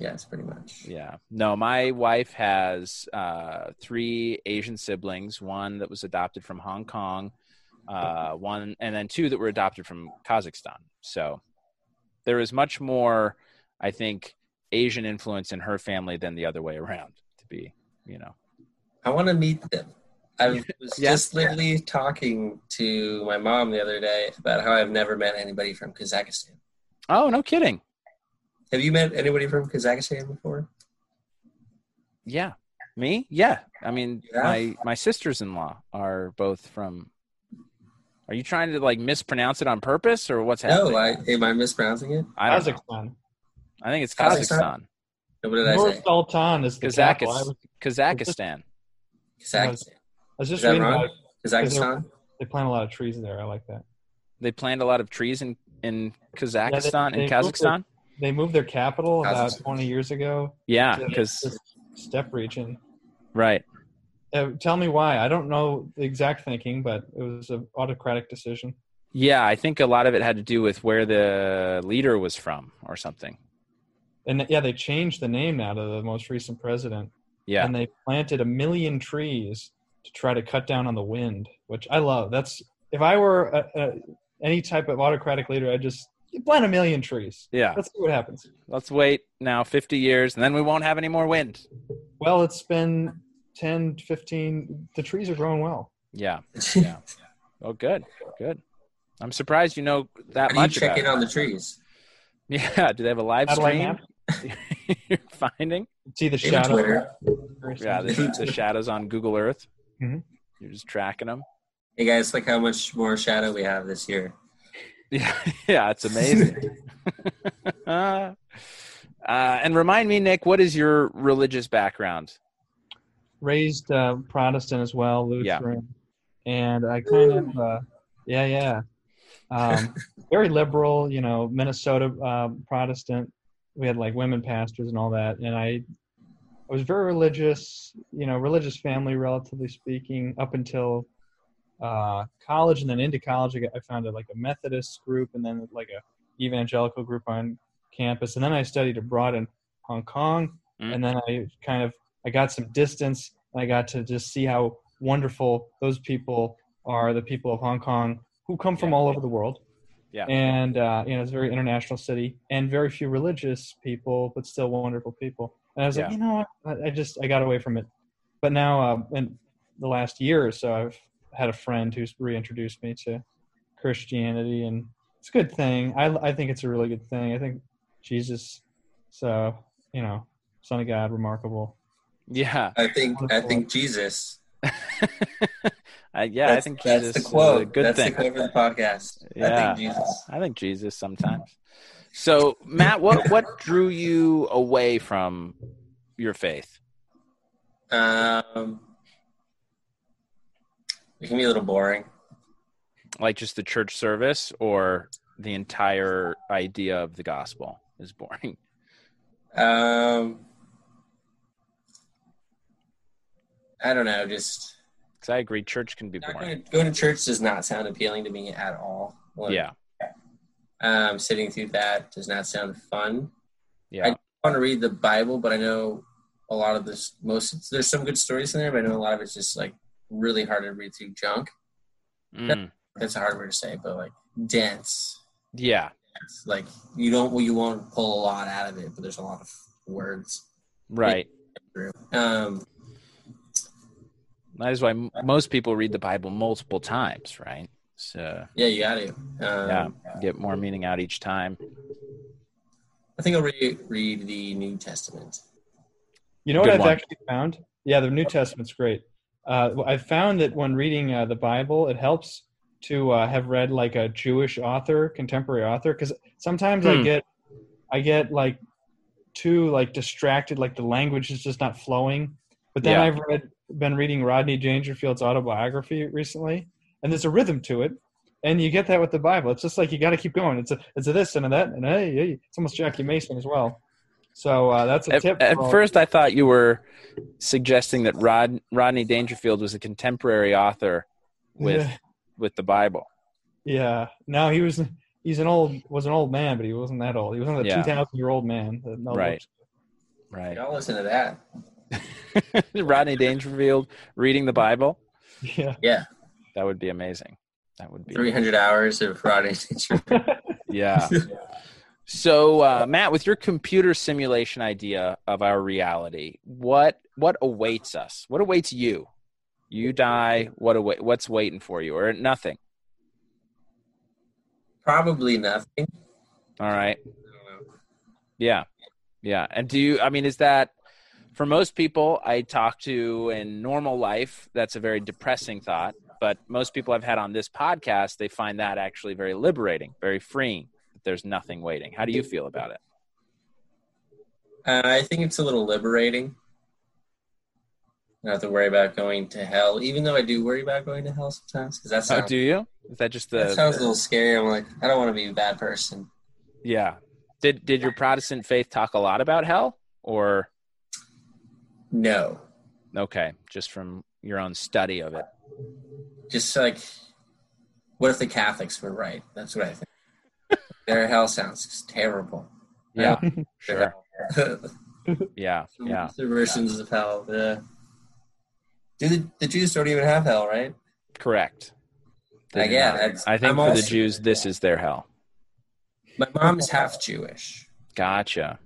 Yes, pretty much. Yeah. No, my wife has uh, three Asian siblings. One that was adopted from Hong Kong, uh, one, and then two that were adopted from Kazakhstan. So there is much more, I think, Asian influence in her family than the other way around. To be, you know. I want to meet them. I was Yeah. just literally talking to my mom the other day about how I've never met anybody from Kazakhstan. Oh, no kidding. Have you met anybody from Kazakhstan before? Yeah. Me? Yeah. I mean, Yeah. my my sisters-in-law are both from. Are you trying to like mispronounce it on purpose, or what's happening? No, I am I mispronouncing it? I don't know. Kazakhstan. I think it's Kazakhstan? Kazakhstan. No, What did I say? Sultan is the Kazakh- capital. Was, Kazakhstan. Kazakhstan. I was just Is reading about Kazakhstan. they plant a lot of trees there. I like that. They planted a lot of trees in in Kazakhstan they and moved Kazakhstan. They moved their capital about 20 years ago. Yeah, because steppe region. right. Uh, tell me why. I don't know the exact thinking, but it was an autocratic decision. Yeah, I think a lot of it had to do with where the leader was from or something. And yeah, they changed the name now to the most recent president. Yeah, And they planted a million trees to try to cut down on the wind, which I love. That's if I were a, a, any type of autocratic leader, I'd just plant a million trees. yeah. Let's see what happens. Let's wait now 50 years, and then we won't have any more wind. Well, it's been 10, 15. The trees are growing well. Yeah. *laughs* Yeah. Oh, good, good. I'm surprised you know that How do you much check about in it. on the trees? *laughs* Yeah. Do they have a live Satellite stream? Map. *laughs* You're finding? See the Maybe shadow. Yeah, the, *laughs* the shadows on Google Earth. Mhm. You're just tracking them. Hey guys, look how much more shadow we have this year. *laughs* Yeah, yeah, it's amazing. uh, and remind me, Nick, what is your religious background? raised uh, Protestant as well, Yeah. Lutheran, and I kind of, uh, yeah, yeah, um, very liberal. You know, Minnesota um, Protestant. We had like women pastors and all that, and I, I was very religious. You know, religious family, relatively speaking, up until uh, college, and then into college, I, got, I founded like a Methodist group, and then like a evangelical group on campus, and then I studied abroad in Hong Kong, Mm. and then I kind of I got some distance, and I got to just see how wonderful those people are the people of Hong Kong who come from all over the world. Yeah. And uh, you know, it's a very international city, and very few religious people, but still wonderful people. And I was Yeah. like, you know, what? I, I just I got away from it. But now, uh, in the last year or so, I've had a friend who's reintroduced me to Christianity, and it's a good thing. I I think it's a really good thing. I think Jesus, so you know, Son of God, remarkable. Yeah. I think I think Jesus. *laughs* I, yeah, I think that's Jesus the is quote. a good that's thing. the quote for the podcast. Yeah. I think Jesus. I think Jesus sometimes. So, Matt, what what drew you away from your faith? Um, it can be a little boring. Like just the church service or the entire idea of the gospel is boring? Um, I don't know. Just Because I agree, church can be boring. going, to, church does not sound appealing to me at all. Like, Yeah, Um, sitting through that does not sound fun. yeah, I want to read the Bible, but I know a lot of this. Most there's some good stories in there, but I know a lot of it's just like really hard to read through junk. Mm, That's a hard word to say, but like dense. yeah, It's like you don't, well, you won't pull a lot out of it, but there's a lot of words. right. Um, That is why m- most people read the Bible multiple times, right? So yeah, you got to. Um, yeah, get more meaning out each time. I think I'll re- read the New Testament. You know what Good I've one. actually found? Yeah, the New Testament's great. Uh, I've found that when reading uh, the Bible, it helps to uh, have read like a Jewish author, contemporary author, because sometimes I Hmm. get, I get like too like distracted, like the language is just not flowing. But then Yeah. I've read, been reading Rodney Dangerfield's autobiography recently, and there's a rhythm to it, and you get that with the Bible. It's just like you got to keep going. It's a, it's a this and a that, and hey, hey, it's almost Jackie Mason as well. So uh, that's a At, tip. at for first, I thought you were suggesting that Rod, Rodney Dangerfield was a contemporary author with Yeah. with the Bible. Yeah. No, he was he's an old was an old man, but he wasn't that old. He wasn't a Yeah. two thousand year old man. that Right. Right. Y'all listen to that. *laughs* Rodney Dangerfield reading the Bible. Yeah. Yeah, That would be amazing. That would be 300 hours of Rodney Dangerfield. *laughs* yeah. So, uh, Matt, with your computer simulation idea of our reality, what what awaits us? What awaits you? You die. What await? What's waiting for you, or nothing? Probably nothing. All right. I don't know. Yeah. Yeah. And do you, I mean, is that for most people I talk to in normal life, that's a very depressing thought. But most people I've had on this podcast, they find that actually very liberating, very freeing. That there's nothing waiting. How do you feel about it? Uh, I think it's a little liberating. Not to worry about going to hell, even though I do worry about going to hell sometimes, because that Oh, do you? Is that just that the, sounds a little scary. I'm like, I don't want to be a bad person. yeah? Did did your Protestant faith talk a lot about hell, or No, okay, just from your own study of it? just like, what if the Catholics were right? That's what I think. *laughs* Their hell sounds terrible. Yeah, *laughs* sure. *laughs* Yeah, yeah. The versions of hell. Yeah. Do the, the Jews don't even have hell, right? Correct. They Like, yeah, that's, I think I'm for the Jews, this is their hell. My mom is half Jewish, Gotcha.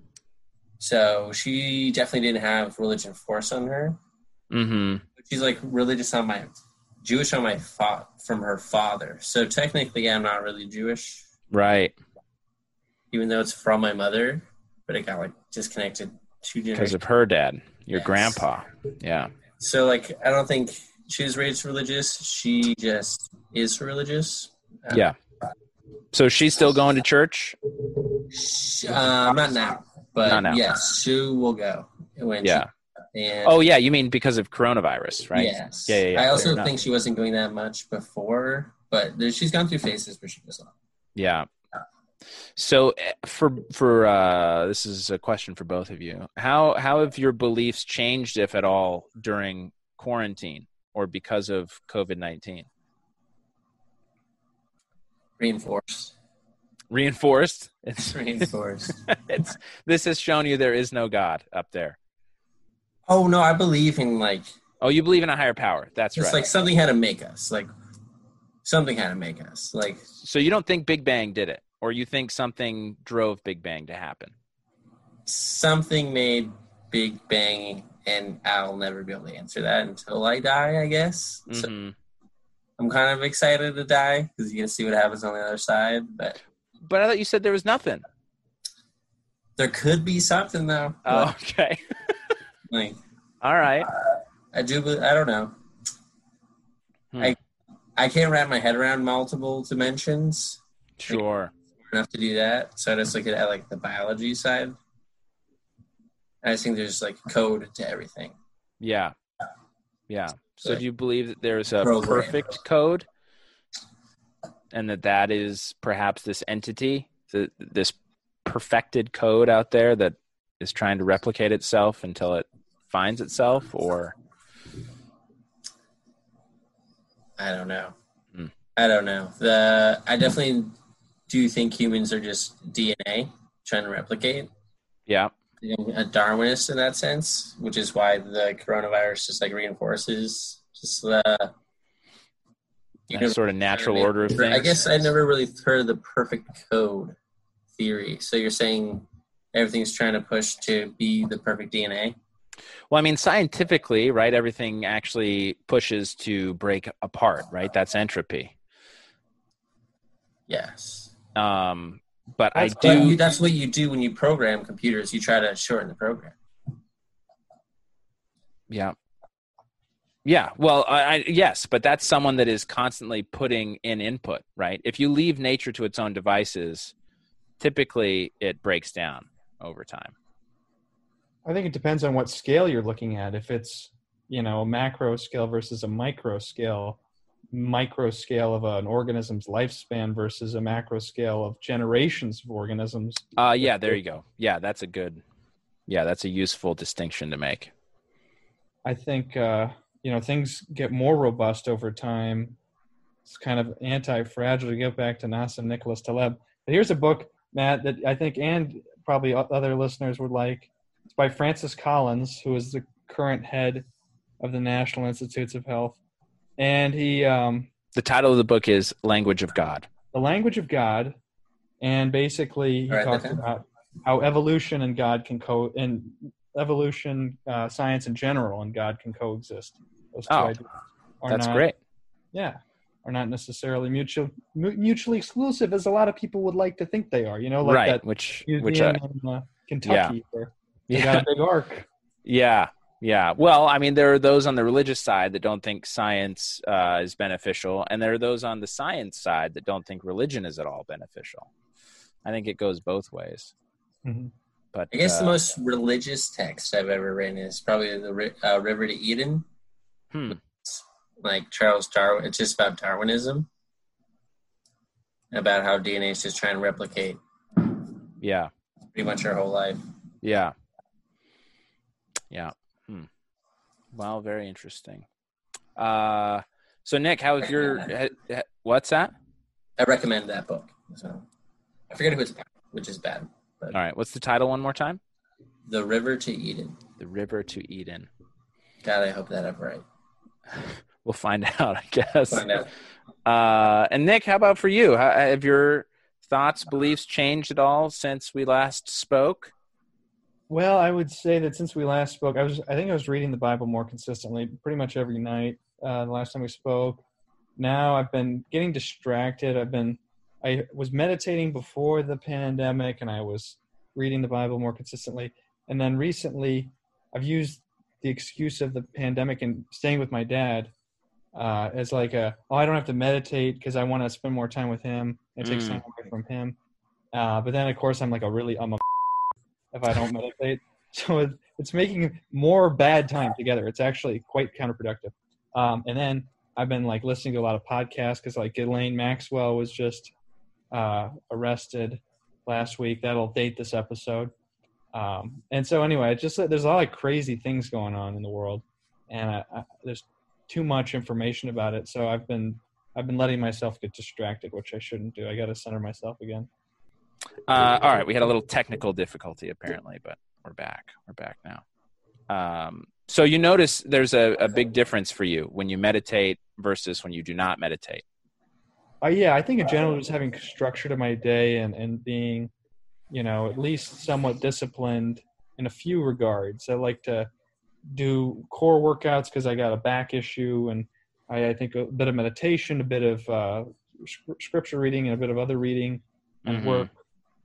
So she definitely didn't have religion forced on her. Mm-hmm. She's like religious on my Jewish on my fa- from her father. So technically, I'm not really Jewish, Right. even though it's from my mother. But it got like disconnected two Because of her dad, your Yes. grandpa. Yeah. So like, I don't think she was raised religious. She just is religious. Yeah. So she's still going to church? Um, not now, but yes, she will go Yeah. and Oh, yeah. You mean because of coronavirus, right? Yes. Yeah, yeah, yeah. I also think she wasn't going that much before, but there, she's gone through phases where she does not. Yeah. So eh, for for uh this is a question for both of you. How how have your beliefs changed if at all during quarantine or because of COVID-19? Reinforced. Reinforced? It's Reinforced. *laughs* it's this has shown you there is no god up there. oh no, I believe in like Oh, you believe in a higher power. That's it's right. like something had to make us. Like something had to make us like So you don't think Big Bang did it, or you think something drove Big Bang to happen? something made Big Bang, and I'll never be able to answer that until I die. I guess. So Mhm. I'm kind of excited to die because you can see what happens on the other side. But But I thought you said there was nothing. there could be something though. Oh, okay. *laughs* Like All right. I do. I don't know. Hmm. I I can't wrap my head around multiple dimensions Sure. enough to do that. So I just look at, at like the biology side. I just think there's like code to everything. Yeah. Yeah. So Like, do you believe that there's a program. perfect code and that that is perhaps this entity, th- this perfected code out there that is trying to replicate itself until it finds itself or I don't know. Hmm. I don't know. The I definitely do think humans are just DNA trying to replicate. yeah. I'm a Darwinist in that sense, which is why the coronavirus just like reinforces just the That sort of natural order of things. I guess I never really heard of the perfect code theory. So you're saying everything's trying to push to be the perfect DNA? Well, I mean, scientifically, right? Everything actually pushes to break apart, right? That's entropy. Yes. Um, but That's I But do. you, that's what you do when you program computers. You try to shorten the program. Yeah. Yeah. Well, I, I, yes, but that's someone that is constantly putting in input, right? If you leave nature to its own devices, typically it breaks down over time. I think it depends on what scale you're looking at. If it's you know a macro scale versus a micro scale, micro scale of an organism's lifespan versus a macro scale of generations of organisms. Uh, yeah, there you go. Yeah, that's a good, yeah, that's a useful distinction to make. I think uh, you know things get more robust over time. It's kind of anti-fragile to get back to Nassim Nicholas Taleb. But here's a book, Matt, that I think and probably other listeners would like. It's by Francis Collins, who is the current head of the National Institutes of Health, and he um, The title of the book is Language of God. the language of God, and basically he All right, talks okay. about how evolution and God can co and evolution, uh, science in general, and God can coexist. Those two Oh, ideas are That's not, great. Yeah, are not necessarily mutual mu- mutually exclusive, as a lot of people would like to think they are. You know, like right. that Which, museum which, uh, in uh, Kentucky where they yeah. got a big ark. Yeah, yeah. Well, I mean, there are those on the religious side that don't think science uh, is beneficial, and there are those on the science side that don't think religion is at all beneficial. I think it goes both ways. Mhm. But I guess the uh, most religious text I've ever written is probably the uh, River to Eden, hmm, like Charles Darwin. It's just about Darwinism, about how DNA is just trying to replicate yeah, pretty much our whole life. yeah, yeah. Hmm. Well, very interesting. Uh, so Nick, how's your? ha- ha- What's that? I recommend that book. So I forget who it's by, which is bad. All right. What's the title one more time? The River to Eden. The River to Eden. God, I hope that I'm right. *laughs* We'll find *laughs* out, I guess. Find out. Uh, and Nick, how about for you? How, have your thoughts, beliefs changed at all since we last spoke? Well, I would say that since we last spoke, I was I think I was reading the Bible more consistently, pretty much every night. Uh, the last time we spoke. Now I've been getting distracted. I've been I was meditating before the pandemic, and I was reading the Bible more consistently. And then recently, I've used the excuse of the pandemic and staying with my dad uh, as like a oh I don't have to meditate because I want to spend more time with him. and take Mm. time away from him. Uh, but then of course I'm like a really I'm a *laughs* if I don't meditate. *laughs* So it, it's making more bad time together. It's actually quite counterproductive. Um, and then I've been like listening to a lot of podcasts because like Ghislaine Maxwell was just uh, arrested last week. That'll date this episode. Um, and so anyway, just there's a lot of crazy things going on in the world, and I, I, there's too much information about it. So I've been I've been letting myself get distracted, which I shouldn't do. I got to center myself again. Uh, all right, we had a little technical difficulty apparently, but we're back. We're back now. Um, so you notice there's a, a big difference for you when you meditate versus when you do not meditate. Uh, yeah, I think in general, just having structure to my day and, and being, you know, at least somewhat disciplined in a few regards. I like to do core workouts because I got a back issue, and I, I, think a bit of meditation, a bit of uh, scripture reading, and a bit of other reading and mm-hmm. work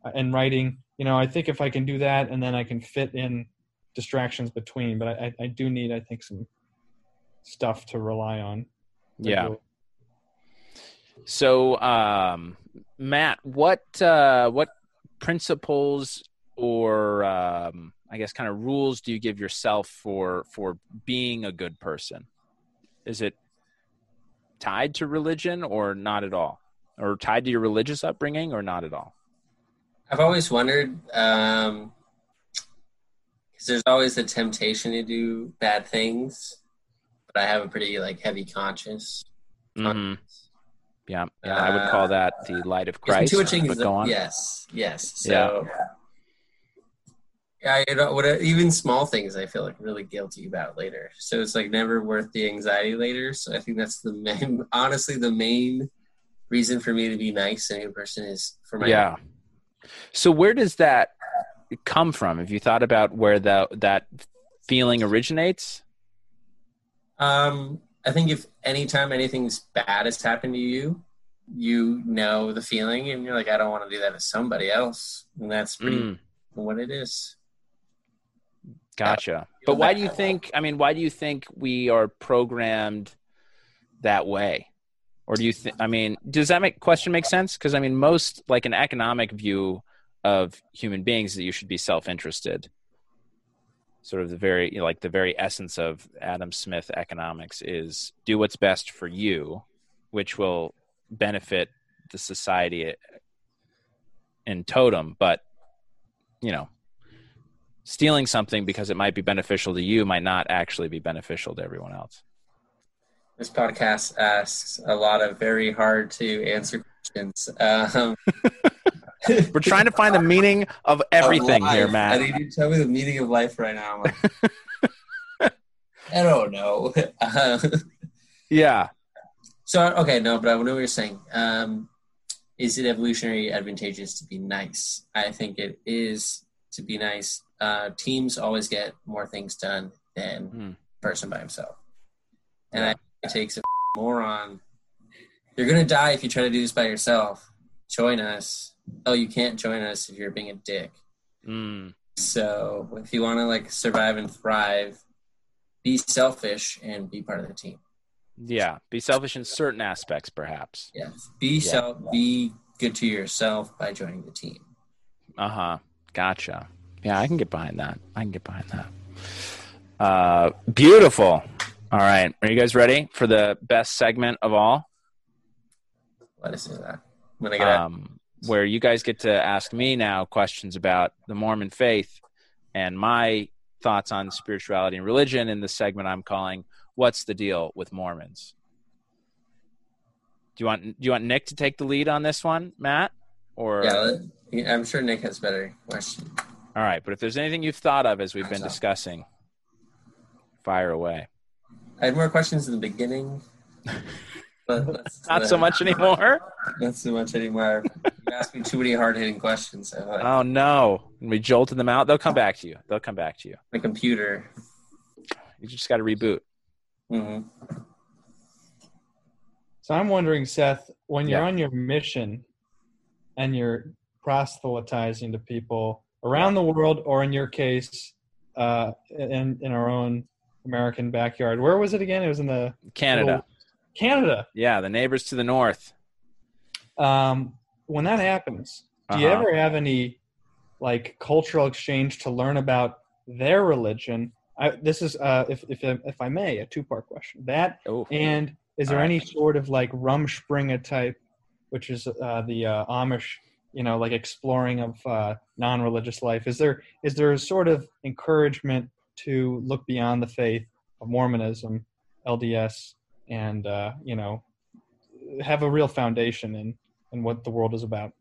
uh, and writing. You know, I think if I can do that, and then I can fit in distractions between. But I, I do need, I think, some stuff to rely on. Yeah. So, um, Matt, what uh, what principles or um, I guess kind of rules do you give yourself for for being a good person? Is it tied to religion or not at all, or tied to your religious upbringing or not at all? I've always wondered because um, there's always the temptation to do bad things, but I have a pretty like heavy conscience. Mm-hmm. Yeah, yeah, uh, I would call that the light of Christ. But go on. Yes, yes. So, yeah, you know, what, even small things I feel like really guilty about later. So it's like never worth the anxiety later. So I think that's the main, *laughs* honestly, the main reason for me to be nice to a new person is for my. Yeah. So where does that come from? Have you thought about where that that feeling originates? Um, I think if anytime anything's bad has happened to you, you know the feeling, and you're like, I don't want to do that to somebody else, and that's pretty mm. what it is. Gotcha. But why do you think? I mean, why do you think we are programmed that way? Or do you think? I mean, does that make question make sense? Because I mean, most like an economic view of human beings that you should be self-interested sort of the very you know, like the very essence of Adam Smith economics is do what's best for you, which will benefit the society in totem. But you know, stealing something because it might be beneficial to you might not actually be beneficial to everyone else. This podcast asks a lot of very hard to answer questions. Um, *laughs* We're trying to find the meaning of everything of here, Matt. I need you to tell me the meaning of life right now. Like, I don't know. *laughs* yeah. So okay, no, but I know what you're saying. Um, is it evolutionary advantageous to be nice? I think it is to be nice. Uh, teams always get more things done than mm. person by himself, and yeah. I, it takes a moron. You're gonna die if you try to do this by yourself. Join us oh, you can't join us if you're being a dick. Mm. So if you want to like survive and thrive, be selfish and be part of the team. Yeah, be selfish in certain aspects, perhaps. Yes, be yeah. self. Be good to yourself by joining the team. Uh huh. Gotcha. Yeah, I can get behind that. I can get behind that. Uh, beautiful. All right, are you guys ready for the best segment of all? What is that? When I get um, where you guys get to ask me now questions about the Mormon faith and my thoughts on spirituality and religion in the segment I'm calling "What's the Deal with Mormons." Do you want do you want Nick to take the lead on this one, Matt? Or yeah, I'm sure Nick has better question. All right, but if there's anything you've thought of as we've been discussing, fire away. I had more questions in the beginning. *laughs* Not so much anymore. Not so much anymore. you asked me too many hard hitting questions. Like, oh no! We jolted them out. They'll come back to you. They'll come back to you. My computer. You just got to reboot. Mm-hmm. So I'm wondering, Seth, when you're yeah. on your mission and you're proselytizing to people around the world, or in your case, uh, in in our own American backyard. Where was it again? It was in the Canada. Canada. Yeah, the neighbors to the north. Um, when that happens, do uh-huh. you ever have any like cultural exchange to learn about their religion? I, this is, uh, if if if I may, a two part question. That Ooh. and is there All any right. sort of like Rumspringa type, which is uh, the uh, Amish, you know, like exploring of uh, non-religious life? Is there is there a sort of encouragement to look beyond the faith of Mormonism, LDS, and uh, you know have a real foundation in in what the world is about.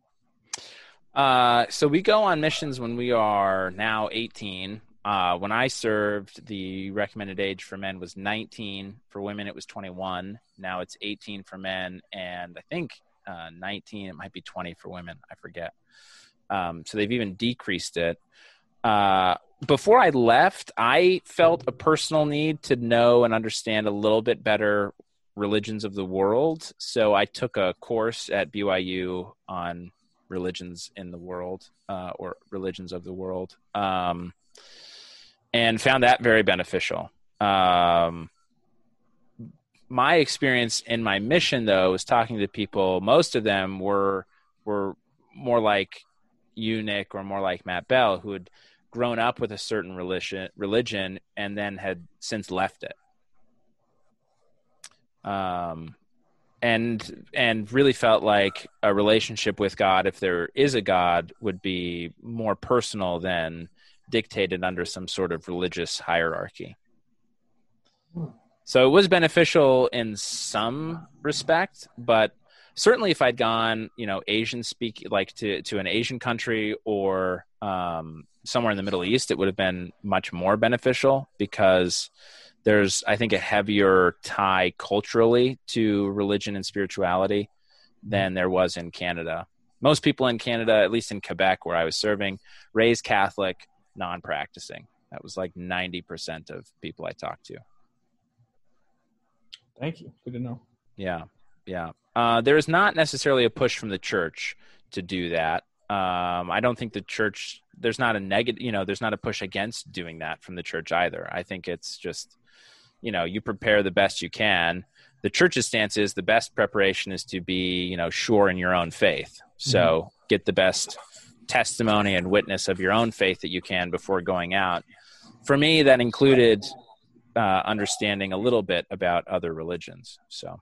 Uh, so we go on missions when we are now 18. Uh, when I served, the recommended age for men was 19. For women, it was 21. Now it's 18 for men, and I think uh, 19. It might be 20 for women. I forget. Um, so they've even decreased it. Uh, before I left, I felt a personal need to know and understand a little bit better religions of the world. So I took a course at BYU on religions in the world uh, or religions of the world um, and found that very beneficial. Um, my experience in my mission, though, was talking to people. Most of them were were more like you Nick or more like Matt Bell, who had grown up with a certain religion, religion and then had since left it. Um, and and really felt like a relationship with God, if there is a God, would be more personal than dictated under some sort of religious hierarchy. So it was beneficial in some respect, but certainly if I'd gone, you know, Asian speak like to to an Asian country or um, somewhere in the Middle East, it would have been much more beneficial because there's I think a heavier tie culturally to religion and spirituality than there was in Canada. Most people in Canada, at least in Quebec where I was serving, raised Catholic, non-practicing. That was like 90% of people I talked to. Thank you. Good to know. Yeah. Yeah. Uh, there is not necessarily a push from the church to do that. Um, I don't think the church, there's not a negative, you know, there's not a push against doing that from the church either. I think it's just you know you prepare the best you can. The church's stance is the best preparation is to be you know sure in your own faith. So mm-hmm. get the best testimony and witness of your own faith that you can before going out. For me that included uh, understanding a little bit about other religions. So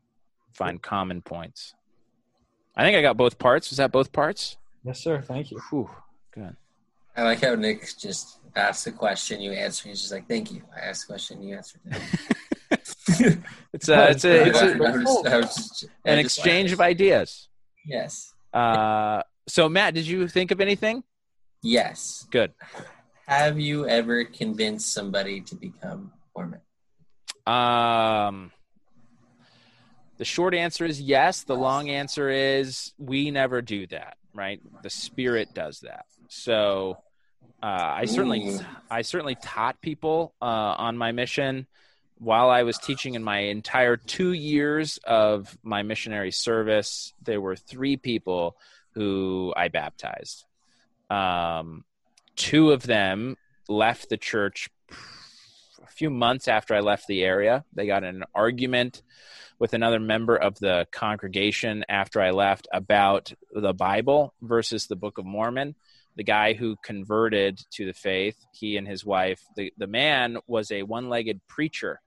find common points. I think i got both parts. Was that both parts yes sir thank you Whew. good I like how Nick just asked the question, you answer. He's just like, "Thank you." I asked the question, you answered it. *laughs* it's a, it's a, it's a, an exchange of ideas. Yes. Uh, so Matt, did you think of anything? Yes. Good. Have you ever convinced somebody to become Mormon? Um, the short answer is yes. The long answer is we never do that. Right? The Spirit does that. So uh, I certainly I certainly taught people uh, on my mission while I was teaching in my entire two years of my missionary service. There were three people who I baptized. Um, two of them left the church a few months after I left the area. They got in an argument with another member of the congregation after I left about the Bible versus the Book of Mormon the guy who converted to the faith, he and his wife, the, the man was a one legged preacher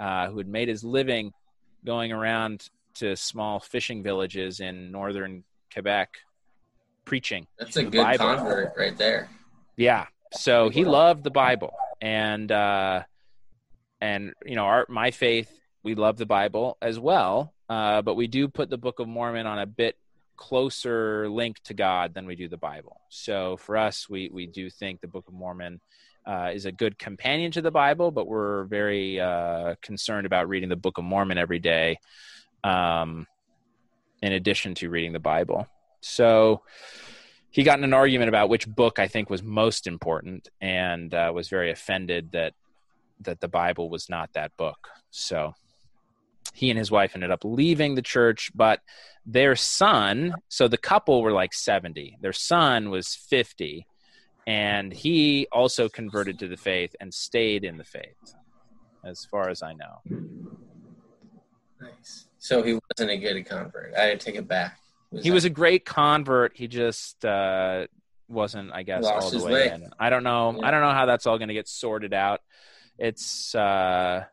uh, who had made his living going around to small fishing villages in northern Quebec preaching. That's a good Bible. convert right there. Yeah. So he loved the Bible. And, uh, and you know, our, my faith, we love the Bible as well. Uh, but we do put the Book of Mormon on a bit closer link to God than we do the Bible. So for us, we we do think the Book of Mormon uh, is a good companion to the Bible, but we're very uh, concerned about reading the Book of Mormon every day, um, in addition to reading the Bible. So he got in an argument about which book I think was most important, and uh, was very offended that that the Bible was not that book. So he and his wife ended up leaving the church, but their son, so the couple were like 70, their son was 50, and he also converted to the faith and stayed in the faith, as far as I know. Nice. So he wasn't a good convert. I take it back. Was he that... was a great convert. He just uh, wasn't, I guess, Lost all the way, way, in. I don't know. Yeah. I don't know how that's all going to get sorted out. It's uh,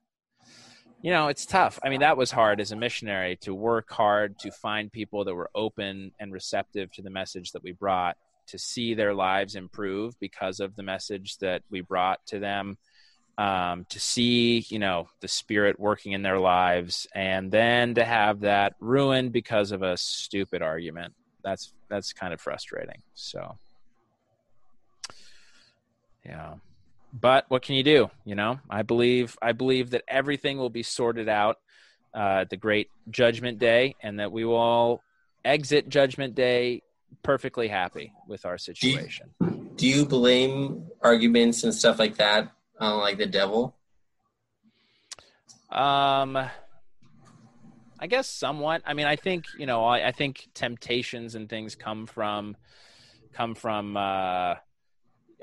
you know it's tough i mean that was hard as a missionary to work hard to find people that were open and receptive to the message that we brought to see their lives improve because of the message that we brought to them um, to see you know the spirit working in their lives and then to have that ruined because of a stupid argument that's that's kind of frustrating so yeah but what can you do? You know, I believe I believe that everything will be sorted out uh, at the great judgment day, and that we will all exit Judgment Day perfectly happy with our situation. Do you blame arguments and stuff like that on like the devil? Um, I guess somewhat. I mean, I think you know, I, I think temptations and things come from come from uh,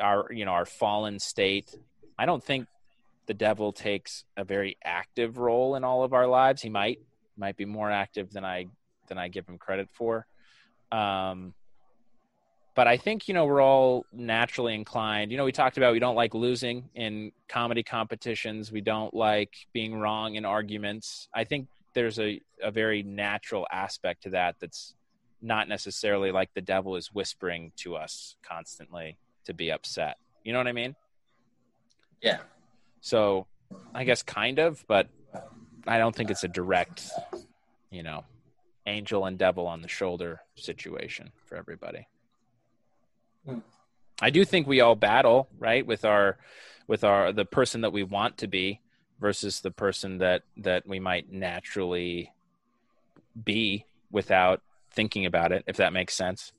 our you know our fallen state. I don't think the devil takes a very active role in all of our lives. He might might be more active than I than I give him credit for. Um, but I think you know we're all naturally inclined. You know, we talked about we don't like losing in comedy competitions. We don't like being wrong in arguments. I think there's a a very natural aspect to that that's not necessarily like the devil is whispering to us constantly to be upset. You know what I mean? Yeah. So, I guess kind of, but I don't think it's a direct, you know, angel and devil on the shoulder situation for everybody. I do think we all battle, right, with our with our the person that we want to be versus the person that that we might naturally be without thinking about it if that makes sense.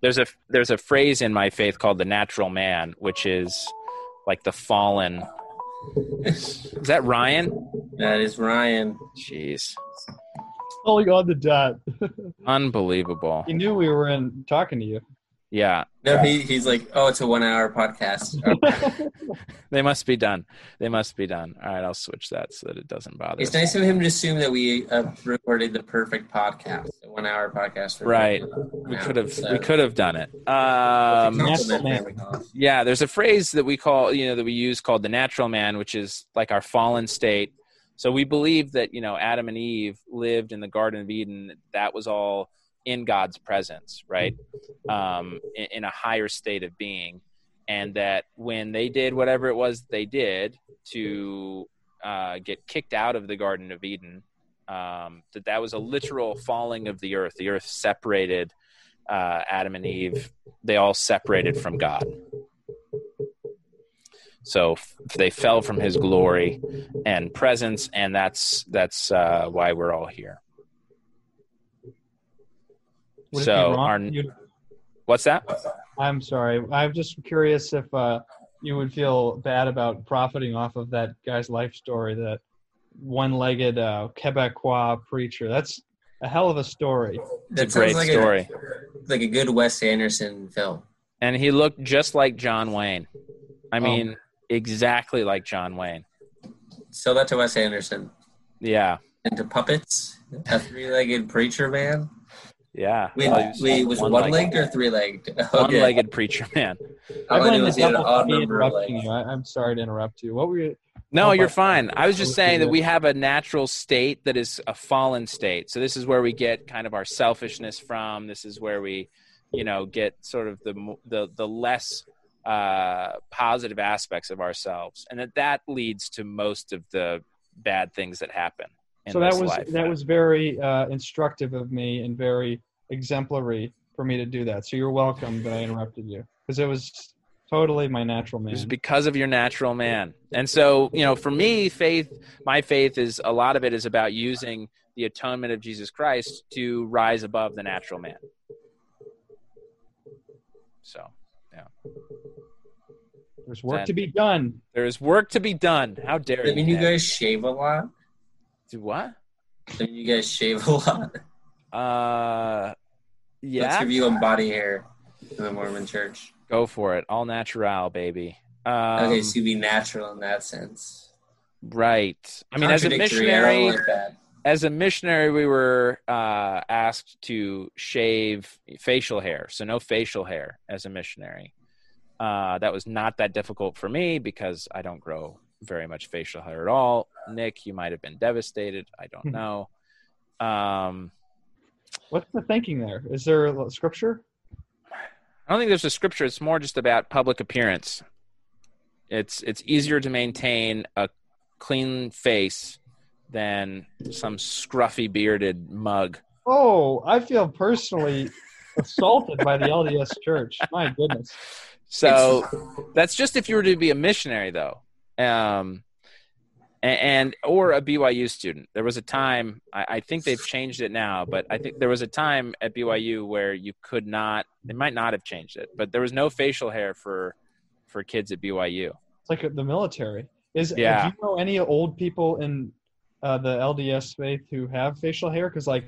There's a there's a phrase in my faith called the natural man, which is like the fallen is that Ryan? That is Ryan. Jeez. Calling on the dot. *laughs* Unbelievable. he knew we were in talking to you. Yeah. No, he, he's like, oh, it's a one hour podcast. *laughs* *laughs* They must be done. They must be done. All right, I'll switch that so that it doesn't bother. it's us. nice of him to assume that we uh, recorded the perfect podcast, a one hour podcast. For Right. We could have So- we could have done it. Um Compliment, man. it. yeah, there's a phrase that we call, you know, that we use called the natural man, which is like our fallen state. So we believe that, you know, Adam and Eve lived in the Garden of Eden. That was all in God's presence, right? Um, in, in a higher state of being. And that when they did whatever it was they did to uh, get kicked out of the Garden of Eden, um, that that was a literal falling of the earth. The earth separated uh, Adam and Eve. They all separated from God. So f- they fell from His glory and presence, and that's that's uh, why we're all here. Would it be So wrong our what's that? I'm sorry. I'm just curious if uh, you would feel bad about profiting off of that guy's life story, that one-legged uh, Quebecois preacher. That's a hell of a story. That It's a great like story. A, like a good Wes Anderson film. And he looked just like John Wayne. I Oh. mean, exactly like John Wayne. Sell that to Wes Anderson. Yeah, Into puppets, a three-legged preacher man. Yeah. Wait, Well, was wait was one-legged. one-legged or three-legged? *laughs* Okay. One-legged preacher man. I I blame knew the was he had an devil odd for me number of interrupting legs. you. I, I'm sorry to interrupt you. What were you? No, Oh, you're fine. I was just saying that we have a natural state that is a fallen state. So this is where we get kind of our selfishness from. This is where we, you know, get sort of the the the less uh, positive aspects of ourselves, and that that leads to most of the bad things that happen. In So that this was life. that was very uh, instructive of me and very exemplary for me to do that. So you're welcome that I interrupted you because it was totally my natural man. It was because of your natural man. And so, you know, for me, faith, my faith is a lot of it is about using the atonement of Jesus Christ to rise above the natural man. So, yeah. There's work Then- to be done. there's work to be done. How dare I mean, you Nick? guys shave a lot. Do what? Mean, you guys shave a lot. Uh, yeah. Let's give you a body hair in the Mormon Church. go for it. All natural, baby. Um, okay, so you be natural in that sense. right. I mean, as a don't missionary, like as a missionary, we were uh, asked to shave facial hair, so no facial hair as a missionary. Uh, that was not that difficult for me because I don't grow very much facial hair at all. Nick, you might have been devastated. I don't Hmm. know. Um, What's the thinking there? Is there a scripture? I don't think there's a scripture. It's more just about public appearance. It's it's easier to maintain a clean face than some scruffy bearded mug. Oh, I feel personally assaulted by the LDS Church. My goodness. So that's just if you were to be a missionary, though. Um, and, or a BYU student. There was a time I, I think they've changed it now, but I think there was a time at BYU where you could not. They might not have changed it, but there was no facial hair for for kids at BYU. It's like the military. Is Yeah. do you know any old people in uh, the LDS faith who have facial hair? Because like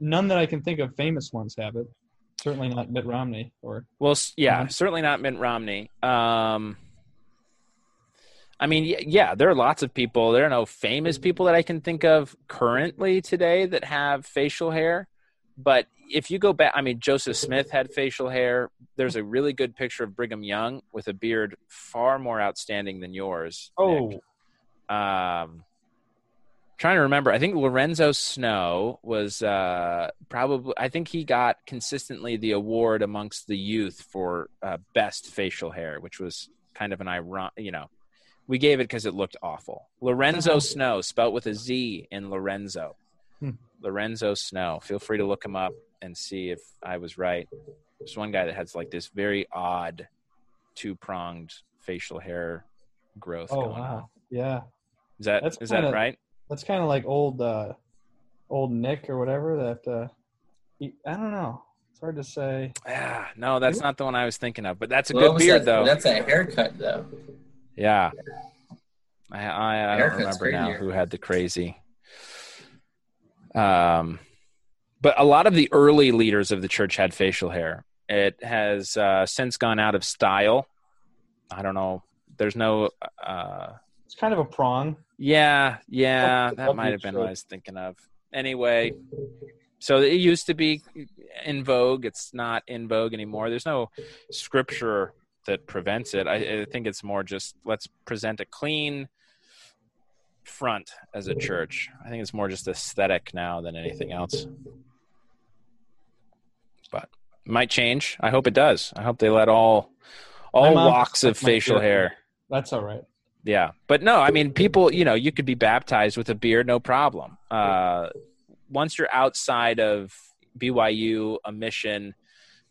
none that I can think of famous ones have it. Certainly not Mitt Romney or Well, yeah, certainly not Mitt Romney. Um, I mean, yeah, there are lots of people. There are no famous people that I can think of currently today that have facial hair. But if you go back, I mean, Joseph Smith had facial hair. There's a really good picture of Brigham Young with a beard far more outstanding than yours. Nick. oh um, trying to remember. I think Lorenzo Snow was uh, probably. I think he got consistently the award amongst the youth for uh, best facial hair, which was kind of an iron. You know, we gave it because it looked awful. Lorenzo Snow, spelt with a Z in Lorenzo. Hmm. Lorenzo Snow. Feel free to look him up and see if I was right. There's one guy that has like this very odd two pronged facial hair growth oh going on. wow yeah Is that That's is that kinda- right? that's kind of like old uh, old Nick or whatever that uh, he, I don't know. It's hard to say. Yeah, no, that's not the one I was thinking of. But that's a What good beard, that? though. That's a haircut, though. Yeah, I I, I don't remember now who had the crazy. Um, but a lot of the early leaders of the church had facial hair. It has uh, since gone out of style. I don't know. There's no. Uh, It's kind of a prong. yeah, yeah, Up- that might have been what I was thinking of. Anyway, so it used to be in vogue. It's not in vogue anymore. There's no scripture that prevents it. I, I think it's more just let's present a clean front as a church. I think it's more just aesthetic now than anything else. But might change. I hope it does. I hope they let all all mom walks of facial hair. That's all right. Yeah, but no, I mean, people, you know, you could be baptized with a beard, no problem. Uh, once you're outside of BYU, a mission,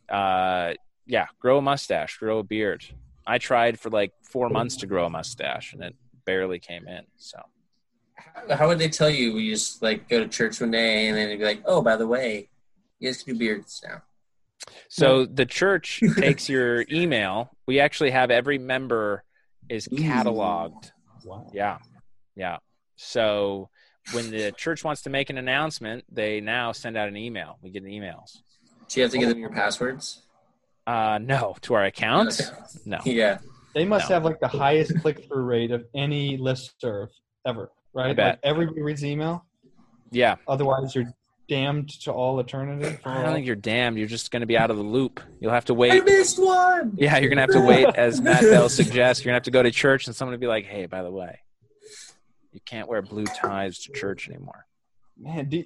uh, yeah, grow a mustache, grow a beard. I tried for like four months to grow a mustache, and it barely came in. So How, how would they tell you? We just like go to church one day, and then they'd be like, "Oh, by the way, you guys can do beards now." So the church takes your email. We actually have every member is cataloged. Wow. Yeah. Yeah. So when the church wants to make an announcement, they now send out an email. We get emails. Do you have to give them oh. your passwords? Uh no, to our accounts? No. Yeah. They must No. have like the highest click through rate of any list serve ever, right? Like everybody reads the email. Yeah. Otherwise, you're damned to all eternity. for I don't all- think you're damned. You're just going to be out of the loop. You'll have to wait. I missed one. Yeah, you're going to have to wait, as Matt *laughs* Bell suggests. You're going to have to go to church and someone will be like, hey, by the way, you can't wear blue ties to church anymore. Man, do,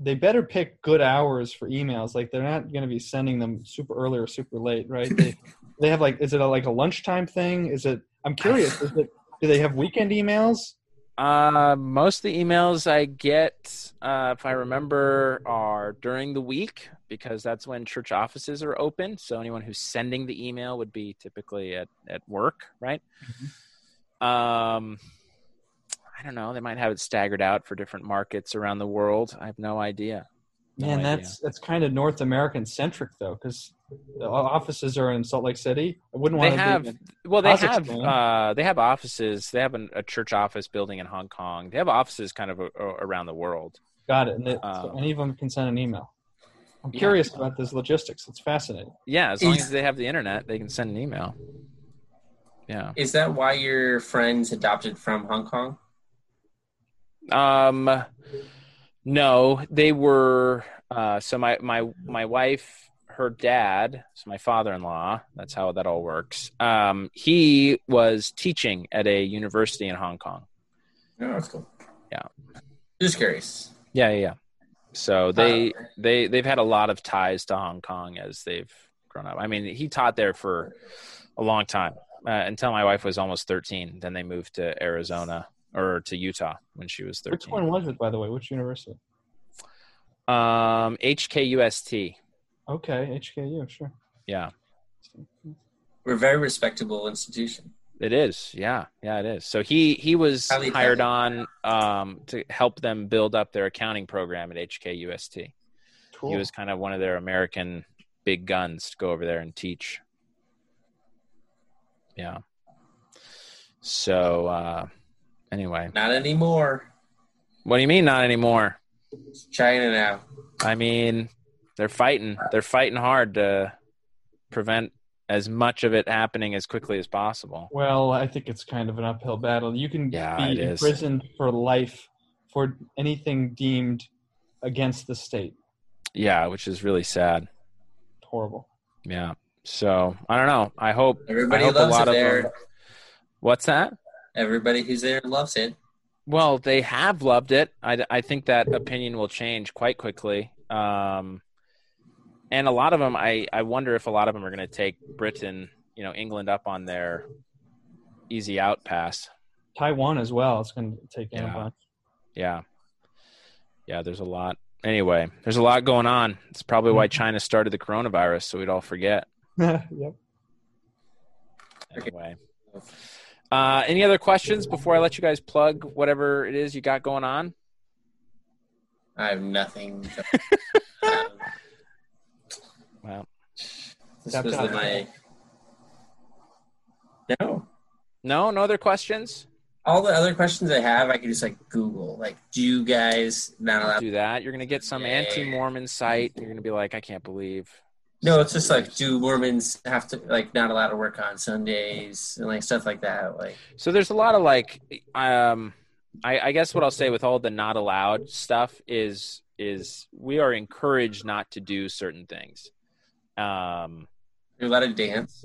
they better pick good hours for emails. Like they're not going to be sending them super early or super late, right? They, *laughs* they have like, is it a, like a lunchtime thing? Is it? I'm curious. Is it? Do they have weekend emails? Uh, most of the emails I get, uh, if I remember, are during the week because that's when church offices are open. So anyone who's sending the email would be typically at, at work, right? Um, I don't know. They might have it staggered out for different markets around the world. I have no idea. No Man, idea. that's that's kind of North American centric though, because the offices are in Salt Lake City. I wouldn't want They to have Be in, well, they have uh, they have offices. They have an, a church office building in Hong Kong. They have offices kind of a, a- around the world. got it. And they, Um, so any of them can send an email. I'm Yeah. curious about this logistics. It's fascinating. Yeah, as long Is- as they have the internet, they can send an email. Yeah. Is that why your friends adopted from Hong Kong? Um, no, they were. Uh, so my my my wife, her dad, so my father-in-law. That's how that all works. Um, he was teaching at a university in Hong Kong. Oh, that's cool. Yeah. Just curious. Yeah, yeah. yeah. So they Uh, they they've had a lot of ties to Hong Kong as they've grown up. I mean, he taught there for a long time uh, until my wife was almost thirteen. Then they moved to Arizona or to Utah when she was 13. Which one was it, by the way? Which university? Um, HKUST. Okay, HKU, sure. Yeah. we're a very respectable institution. It is, yeah, yeah, it is. So he he was Highly hired on um, to help them build up their accounting program at HKUST. Cool. He was kind of one of their American big guns to go over there and teach. Yeah. So uh, anyway, Not anymore. what do you mean not anymore? It's China now. I mean, they're fighting. They're fighting hard to prevent as much of it happening as quickly as possible. Well, I think it's kind of an uphill battle. You can Yeah, it be is. imprisoned for life for anything deemed against the state. Yeah, which is really sad. Horrible. Yeah. So I don't know. I hope Everybody I hope loves a lot it of there. them- What's that? Everybody who's there loves it. Well, they have loved it. I, I think that opinion will change quite quickly. Um, and a lot of them, I, I wonder if a lot of them are going to take Britain, you know, England up on their easy out pass. Taiwan as well. It's going to take in Yeah. a bunch. Yeah. Yeah, there's a lot. Anyway, there's a lot going on. It's probably why China started the coronavirus, so we'd all forget. *laughs* yep. Anyway. Uh, any other questions before I let you guys plug whatever it is you got going on? I have nothing. To, *laughs* um, Well, this Tap, was the, my. No. no, no other questions. All the other questions I have, I can just like Google. Like, do you guys not allowed? do that. You're going to get some Yeah. anti-Mormon site. You're going to be like, I can't believe. No, it's just like, do Mormons have to like not allowed to work on Sundays and like stuff like that? Like, So there's a lot of like, um, I, I guess what I'll say with all the not allowed stuff is is we are encouraged not to do certain things. Um, you're allowed to dance.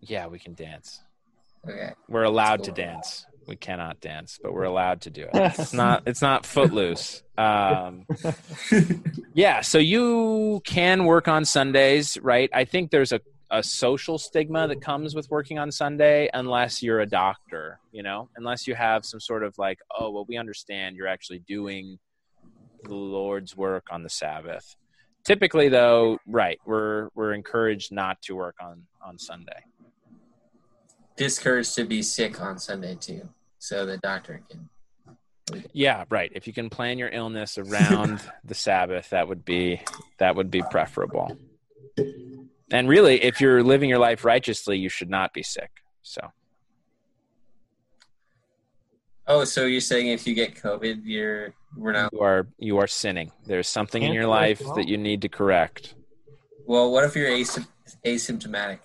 yeah, we can dance. Okay. We're allowed to dance. We cannot dance, but we're allowed to do it. *laughs* It's not. It's not footloose. Um, *laughs* yeah. So you can work on Sundays, right? I think there's a a social stigma that comes with working on Sunday unless you're a doctor, you know, unless you have some sort of like, oh, well, we understand you're actually doing the Lord's work on the Sabbath. Typically, though, right, we're we're encouraged not to work on on Sunday. Discouraged to be sick on Sunday too, so the doctor can. Yeah, right. If you can plan your illness around *laughs* the Sabbath, that would be that would be preferable. And really, if you're living your life righteously, you should not be sick. So Oh, so you're saying if you get COVID, you're we're not. you are you are sinning. There's something in your life that you need to correct. Well, what if you're asy- asymptomatic?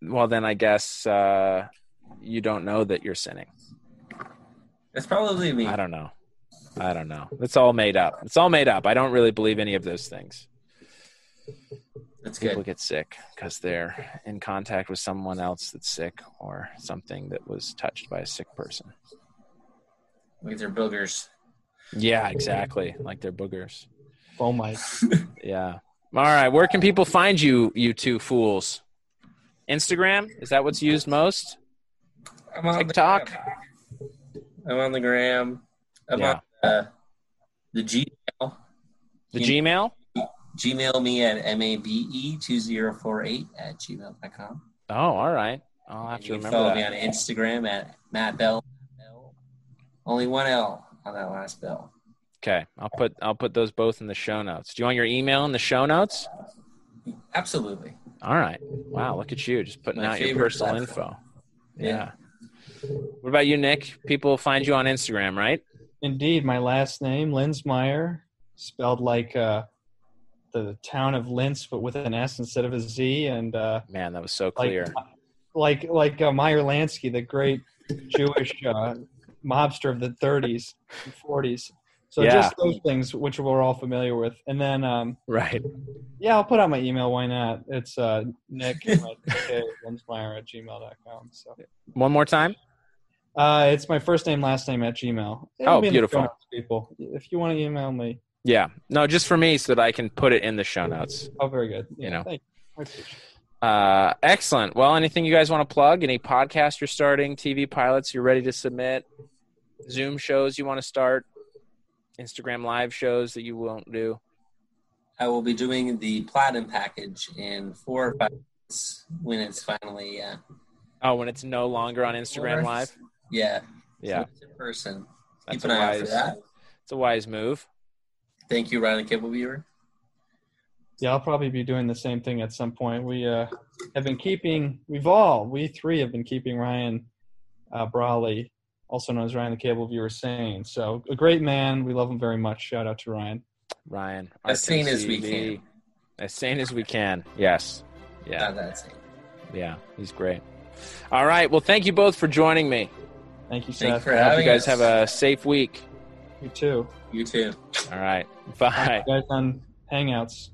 Well, then I guess uh, you don't know that you're sinning. That's probably me. I don't know. I don't know. It's all made up. It's all made up. I don't really believe any of those things. That's good. People good. get sick because they're in contact with someone else that's sick or something that was touched by a sick person. With your boogers. Yeah, exactly. Like they're boogers. Oh Fomite. *laughs* Yeah. All right. Where can people find you, you two fools? Instagram? Is that what's used most? I'm on TikTok? I'm on the gram. I'm Yeah. on uh, the Gmail. The You- Gmail? Gmail me at mabe2048 at gmail.com. Oh, all right. I'll have You to can remember follow that. me on Instagram at Matt Bell. Only one L on that last bell. Okay. I'll put I'll put those both in the show notes. Do you want your email in the show notes? Absolutely. All right. Wow, look at you just putting My out your personal platform. info. Yeah. What about you, Nick? People find you on Instagram, right? Indeed, my last name, Linsmeyer, spelled like uh, the town of Linz, but with an S instead of a Z, and uh, Man, that was so clear. like like uh, Meyer Lansky, the great Jewish uh, mobster of the 30s and 40s. So Yeah. just those things, which we're all familiar with, and then um, Right. yeah, I'll put out my email. Why not? It's uh, Nick Linsmeyer *laughs* at gmail.com. So One more time. Uh, it's my first name, last name at Gmail. Oh, be in beautiful. people. If you want to email me, Yeah. No, just for me so that I can put it in the show notes. oh, very good. You know. thank you. I appreciate it. Uh, excellent. Well, anything you guys want to plug? Any podcast you're starting? TV pilots you're ready to submit? Zoom shows you want to start? Instagram live shows that you won't do? I will be doing the platinum package in four or five months when it's finally uh, Oh, when it's no longer on Instagram Live. Yeah. Yeah, So it's in person. that's Keep an eye out for that. It's a wise move. Thank you, Ryan Cable Viewer. Yeah, I'll probably be doing the same thing at some point. We uh, have been keeping, we've all, we three have been keeping Ryan uh, Brawley, also known as Ryan the Cable Viewer, sane. So a great man. We love him very much. Shout out to Ryan. Ryan, As sane as we can. As sane as we can. Yes. Yeah. Not that same. Yeah. He's great. All right. Well, thank you both for joining me. Thank you, Thank you Seth. for I hope you having guys us. have a safe week. You too. You too. All right. Bye. You guys on Hangouts.